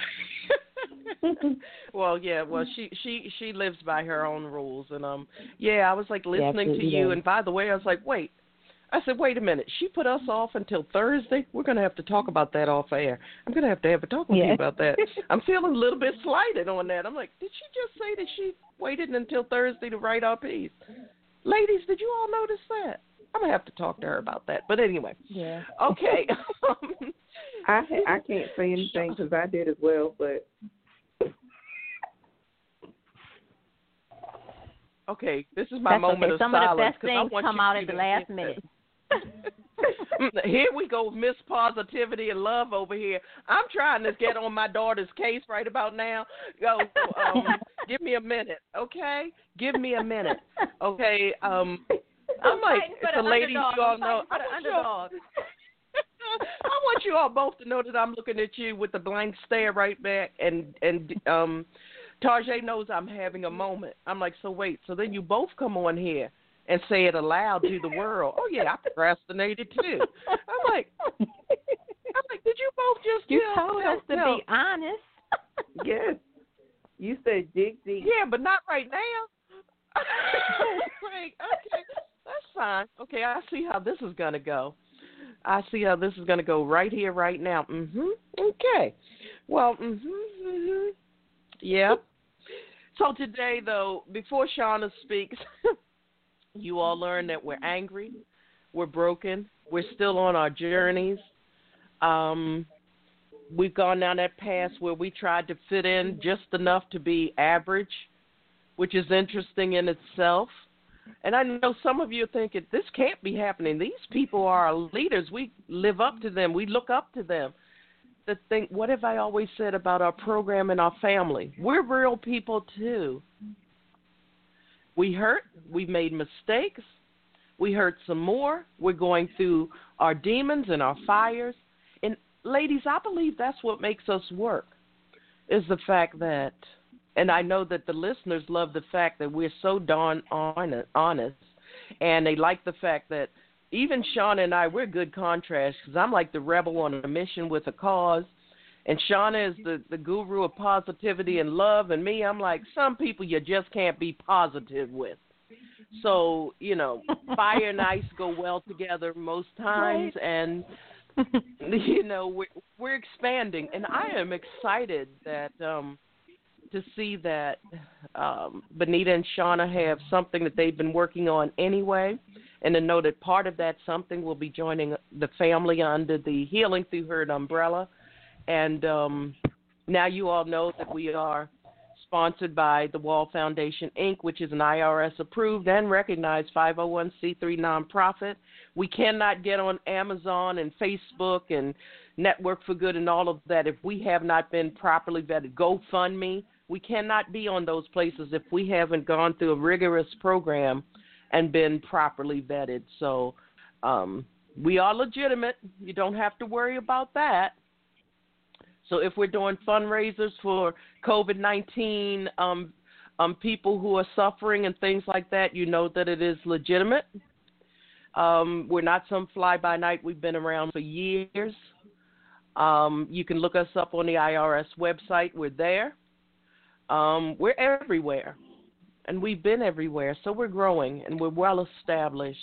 well, yeah, well she she she lives by her own rules and um yeah, I was like listening yeah, to you and by the way, I was like, "Wait, I said, wait a minute. She put us off until Thursday. We're going to have to talk about that off air. I'm going to have to have a talk with yeah. you about that. I'm feeling a little bit slighted on that. I'm like, did she just say that she waited until Thursday to write our piece? Ladies, did you all notice that? I'm gonna have to talk to her about that. But anyway, yeah. Okay. I I can't say anything because I did as well, but Okay, this is my That's moment okay. of Some silence. of the best things come out at the last minute. here we go, Miss Positivity and Love over here. I'm trying to get on my daughter's case right about now. Go, um, give me a minute, okay? Give me a minute, okay? Um, I'm like it's the ladies you all know. I want you all, I want you all both to know that I'm looking at you with a blank stare right back, and and um, TarJay knows I'm having a moment. I'm like, so wait, so then you both come on here and say it aloud to the world. Oh yeah, I procrastinated too. I'm like, I'm like, did you both just you tell, told tell, us to tell. be honest? yes. You said dig deep. Yeah, but not right now. like, okay, that's fine. Okay, I see how this is gonna go. I see how this is gonna go right here, right now. Mm Mhm. Okay. Well, mhm. Mhm. Yeah. So today, though, before Shauna speaks, you all learn that we're angry, we're broken, we're still on our journeys. Um, we've gone down that path where we tried to fit in just enough to be average, which is interesting in itself. And I know some of you are thinking, this can't be happening. These people are our leaders. We live up to them, we look up to them. The thing, what have I always said about our program and our family? We're real people too. We hurt, We've made mistakes, we hurt some more. We're going through our demons and our fires. And ladies, I believe that's what makes us work. Is the fact that and I know that the listeners love the fact that we're so darn honest, and they like the fact that even Shauna and I, we're good contrast because I'm like the rebel on a mission with a cause, and Shauna is the the guru of positivity and love, and me, I'm like some people you just can't be positive with. So you know, fire and ice go well together most times, right. and you know we're we're expanding, and I am excited that. um to see that um, Benita and Shauna have something that they've been working on anyway, and to know that part of that something will be joining the family under the Healing Through Hurt umbrella. And um, now you all know that we are sponsored by the Wall Foundation, Inc., which is an IRS approved and recognized 501c3 nonprofit. We cannot get on Amazon and Facebook and Network for Good and all of that if we have not been properly vetted. GoFundMe, we cannot be on those places if we haven't gone through a rigorous program and been properly vetted. So um, we are legitimate. You don't have to worry about that. So if we're doing fundraisers for COVID 19 um, um, people who are suffering and things like that, you know that it is legitimate. Um, we're not some fly by night. We've been around for years. Um, you can look us up on the IRS website. We're there. Um, we're everywhere, and we've been everywhere. So we're growing and we're well established.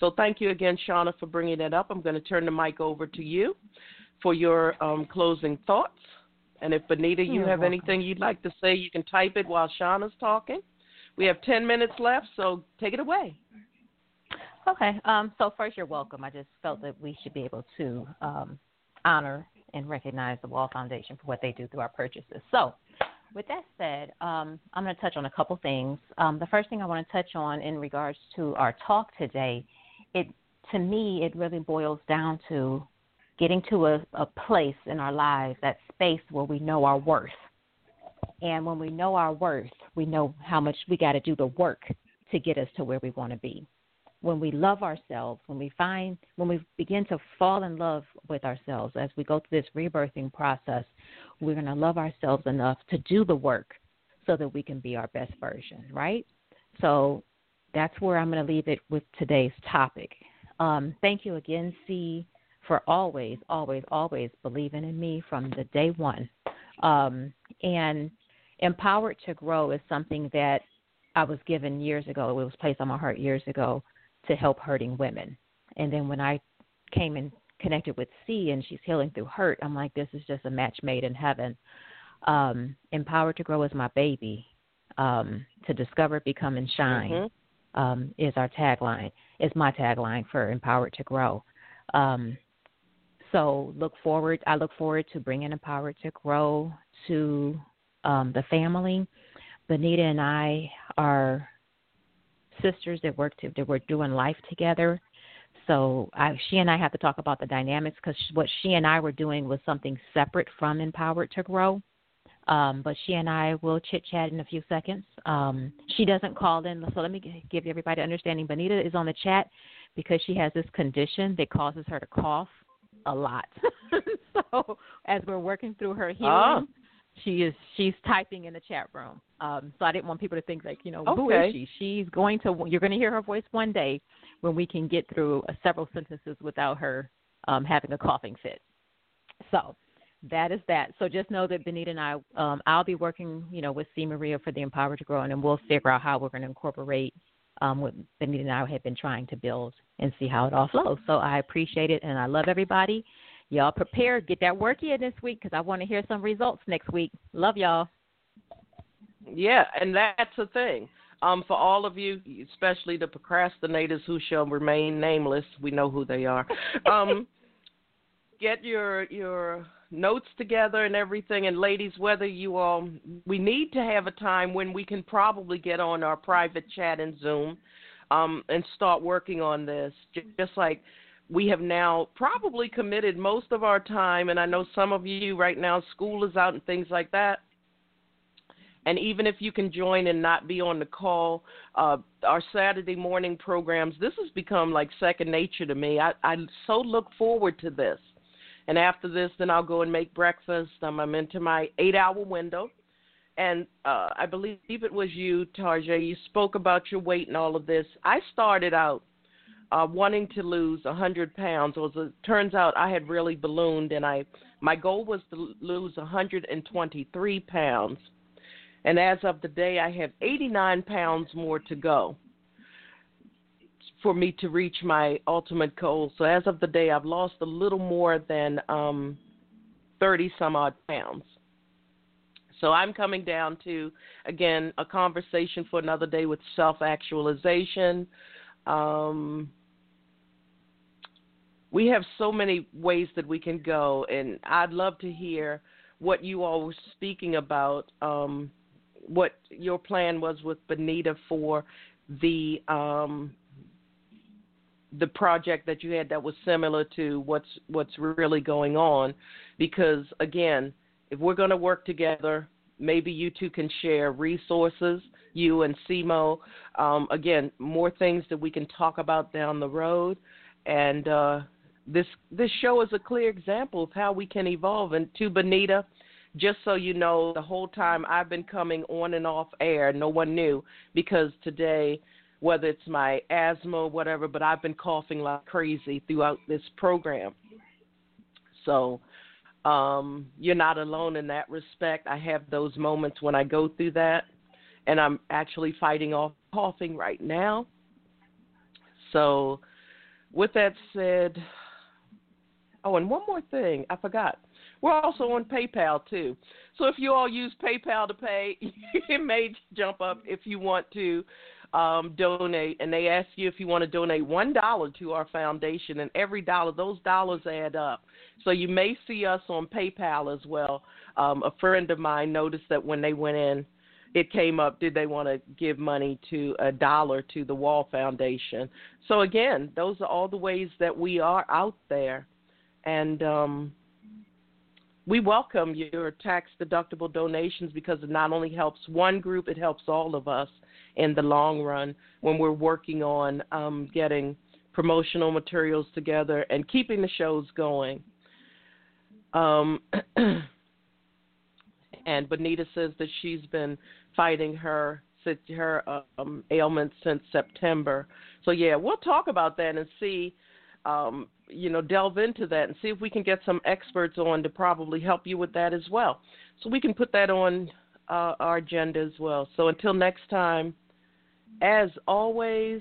So thank you again, Shauna, for bringing that up. I'm going to turn the mic over to you for your um, closing thoughts. And if Benita, you You're have welcome. anything you'd like to say, you can type it while Shauna's talking. We have 10 minutes left, so take it away. Okay. Um, so first, you're welcome. I just felt that we should be able to um, honor and recognize the Wall Foundation for what they do through our purchases. So, with that said, um, I'm going to touch on a couple things. Um, the first thing I want to touch on in regards to our talk today, it to me it really boils down to getting to a, a place in our lives, that space where we know our worth. And when we know our worth, we know how much we got to do the work to get us to where we want to be. When we love ourselves, when we find, when we begin to fall in love with ourselves as we go through this rebirthing process, we're going to love ourselves enough to do the work so that we can be our best version, right? So that's where I'm going to leave it with today's topic. Um, thank you again, C, for always, always, always believing in me from the day one. Um, and empowered to grow is something that I was given years ago. It was placed on my heart years ago to help hurting women. And then when I came and connected with C and she's healing through hurt, I'm like, this is just a match made in heaven. Um, empowered to grow is my baby. Um, to discover, become, and shine Mhm. um, is our tagline. Is my tagline for empowered to grow. Um, so look forward. I look forward to bringing empowered to grow to um, the family. Benita and I are sisters that work to, that we're doing life together. So I, she and I have to talk about the dynamics because what she and I were doing was something separate from Empowered to Grow. Um, but she and I will chit chat in a few seconds. Um, she doesn't call in, so let me give everybody understanding. Benita is on the chat because she has this condition that causes her to cough a lot. so as we're working through her healing, Ah. She is she's typing in the chat room. Um, so I didn't want people to think like, you know, who Okay. is she? She's going to. You're going to hear her voice one day when we can get through uh, several sentences without her um, having a coughing fit. So that is that. So just know that Benita and I, um, I'll be working, you know, with C Maria for the Empower to Grow, and then we'll figure out how we're going to incorporate um, what Benita and I have been trying to build and see how it all flows. So I appreciate it, and I love everybody. Y'all prepare, get that work in this week because I want to hear some results next week. Love y'all. Yeah, and that's the thing. Um, for all of you, especially the procrastinators who shall remain nameless, we know who they are. Um, get your your notes together and everything. And ladies, whether you all, we need to have a time when we can probably get on our private chat in Zoom, um, and start working on this. Just like we have now probably committed most of our time, and I know some of you right now, school is out and things like that. And even if you can join and not be on the call, uh, our Saturday morning programs, this has become like second nature to me. I, I so look forward to this. And after this, then I'll go and make breakfast. Um, I'm into my eight hour window. And uh, I believe it was you, TarJay. You spoke about your weight and all of this. I started out uh, wanting to lose 100 pounds. It was it turns out I had really ballooned, and I my goal was to lose 123 pounds. And as of the day, I have 89 pounds more to go for me to reach my ultimate goal. So as of the day, I've lost a little more than um, 30 some odd pounds. So I'm coming down to, again, a conversation for another day with self actualization. Um, we have so many ways that we can go, and I'd love to hear what you all were speaking about. Um, what your plan was with Benita for the um, the project that you had that was similar to what's what's really going on because again if we're going to work together maybe you two can share resources you and Simo um, again more things that we can talk about down the road and uh, this this show is a clear example of how we can evolve and to Benita just so you know the whole time I've been coming on and off air no one knew because today whether it's my asthma or whatever, but I've been coughing like crazy throughout this program. So um, you're not alone in that respect. I have those moments when I go through that, and I'm actually fighting off coughing right now. So, with that said, oh, and one more thing, I forgot. We're also on PayPal too. So if you all use PayPal to pay, it may jump up if you want to um, donate, and they ask you if you want to donate one dollar to our foundation, and every dollar, those dollars add up. So you may see us on PayPal as well. Um, a friend of mine noticed that when they went in, it came up. Did they want to give money to a dollar to the Wall Foundation? So again, those are all the ways that we are out there, and um, we welcome your tax deductible donations because it not only helps one group, it helps all of us in the long run when we're working on um, getting promotional materials together and keeping the shows going. Um, and Benita says that she's been fighting her her um, ailment since September. So yeah, we'll talk about that and see, um, you know, delve into that and see if we can get some experts on to probably help you with that as well. So we can put that on uh, our agenda as well. So until next time, as always,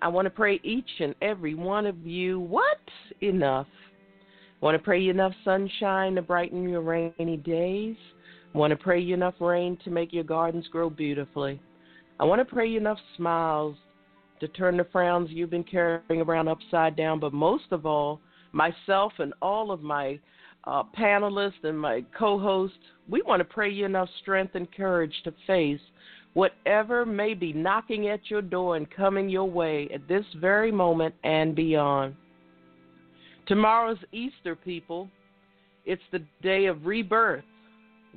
I want to pray each and every one of you what? Enough. I want to pray you enough sunshine to brighten your rainy days. I want to pray you enough rain to make your gardens grow beautifully. I want to pray you enough smiles to turn the frowns you've been carrying around upside down. But most of all, myself and all of my uh, panelists and my co hosts, we want to pray you enough strength and courage to face whatever may be knocking at your door and coming your way at this very moment and beyond. Tomorrow's Easter, people. It's the day of rebirth,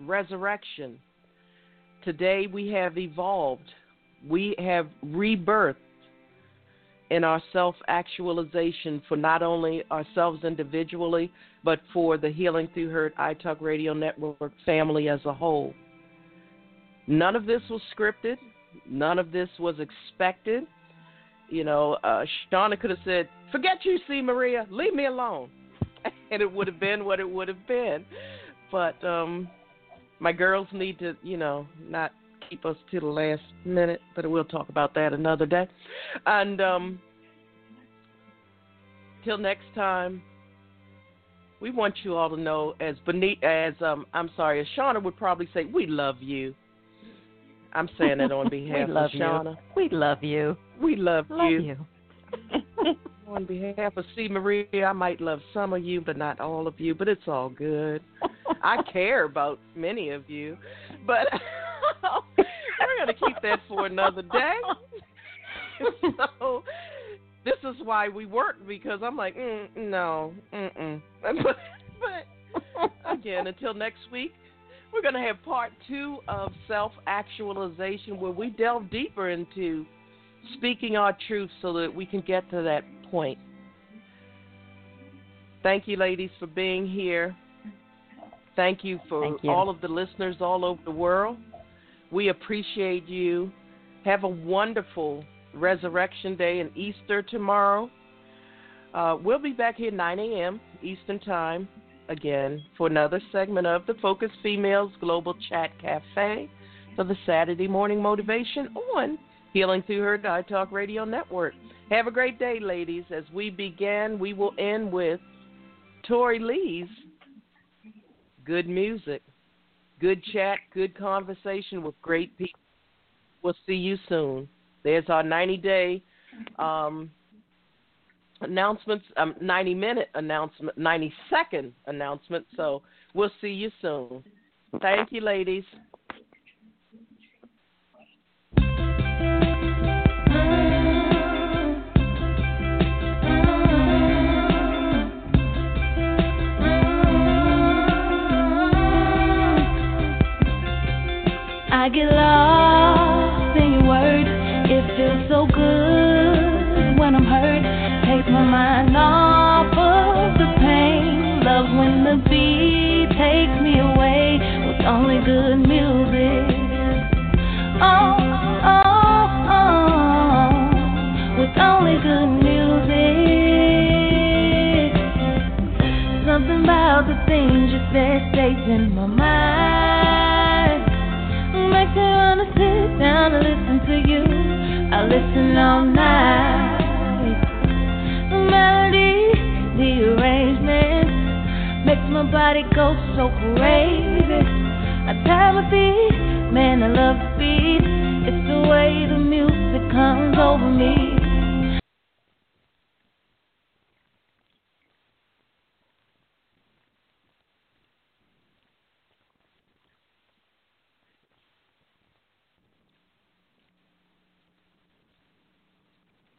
resurrection. Today we have evolved. We have rebirthed in our self actualization for not only ourselves individually, but for the Healing Through Hurt iTalk Radio Network family as a whole. None of this was scripted. None of this was expected. You know, uh, Shauna could have said, "Forget you, see Maria. Leave me alone," and it would have been what it would have been. But um, my girls need to, you know, not keep us to the last minute. But we'll talk about that another day. And um, till next time, we want you all to know, as Benita, as um, I'm sorry, as Shauna would probably say, we love you. I'm saying it on behalf of Shauna. You. We love you. We love, love you. you. on behalf of C. Maria, I might love some of you, but not all of you. But it's all good. I care about many of you, but we're going to keep that for another day. so this is why we work because I'm like, mm, no, mm-mm. but, but again, until next week. We're going to have part two of self actualization where we delve deeper into speaking our truth so that we can get to that point. Thank you, ladies, for being here. Thank you for Thank you. all of the listeners all over the world. We appreciate you. Have a wonderful Resurrection Day and Easter tomorrow. Uh, we'll be back here 9 a.m. Eastern Time again for another segment of the Focus Females Global Chat Cafe for the Saturday morning motivation on Healing Through Hurt iTalk Radio Network. Have a great day, ladies. As we begin, we will end with Tori Lee's good music, good chat, good conversation with great people. We'll see you soon. There's our 90 day um, announcements, um, 90 minute announcement, 90 second announcement. So we'll see you soon. Thank you, ladies. I get lost in your words. It feels so good when I'm hurt. Take my mind off of the pain. Love when the beat takes me away with only good music. Oh, oh, oh, with only good music. Something about the things you said stays in my mind. Me wanna sit down and listen to you. I listen all night. The melody, the arrangement makes my body go so crazy. I tap a beat, man, I love the beat. It's the way the music comes over me.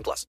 18 plus.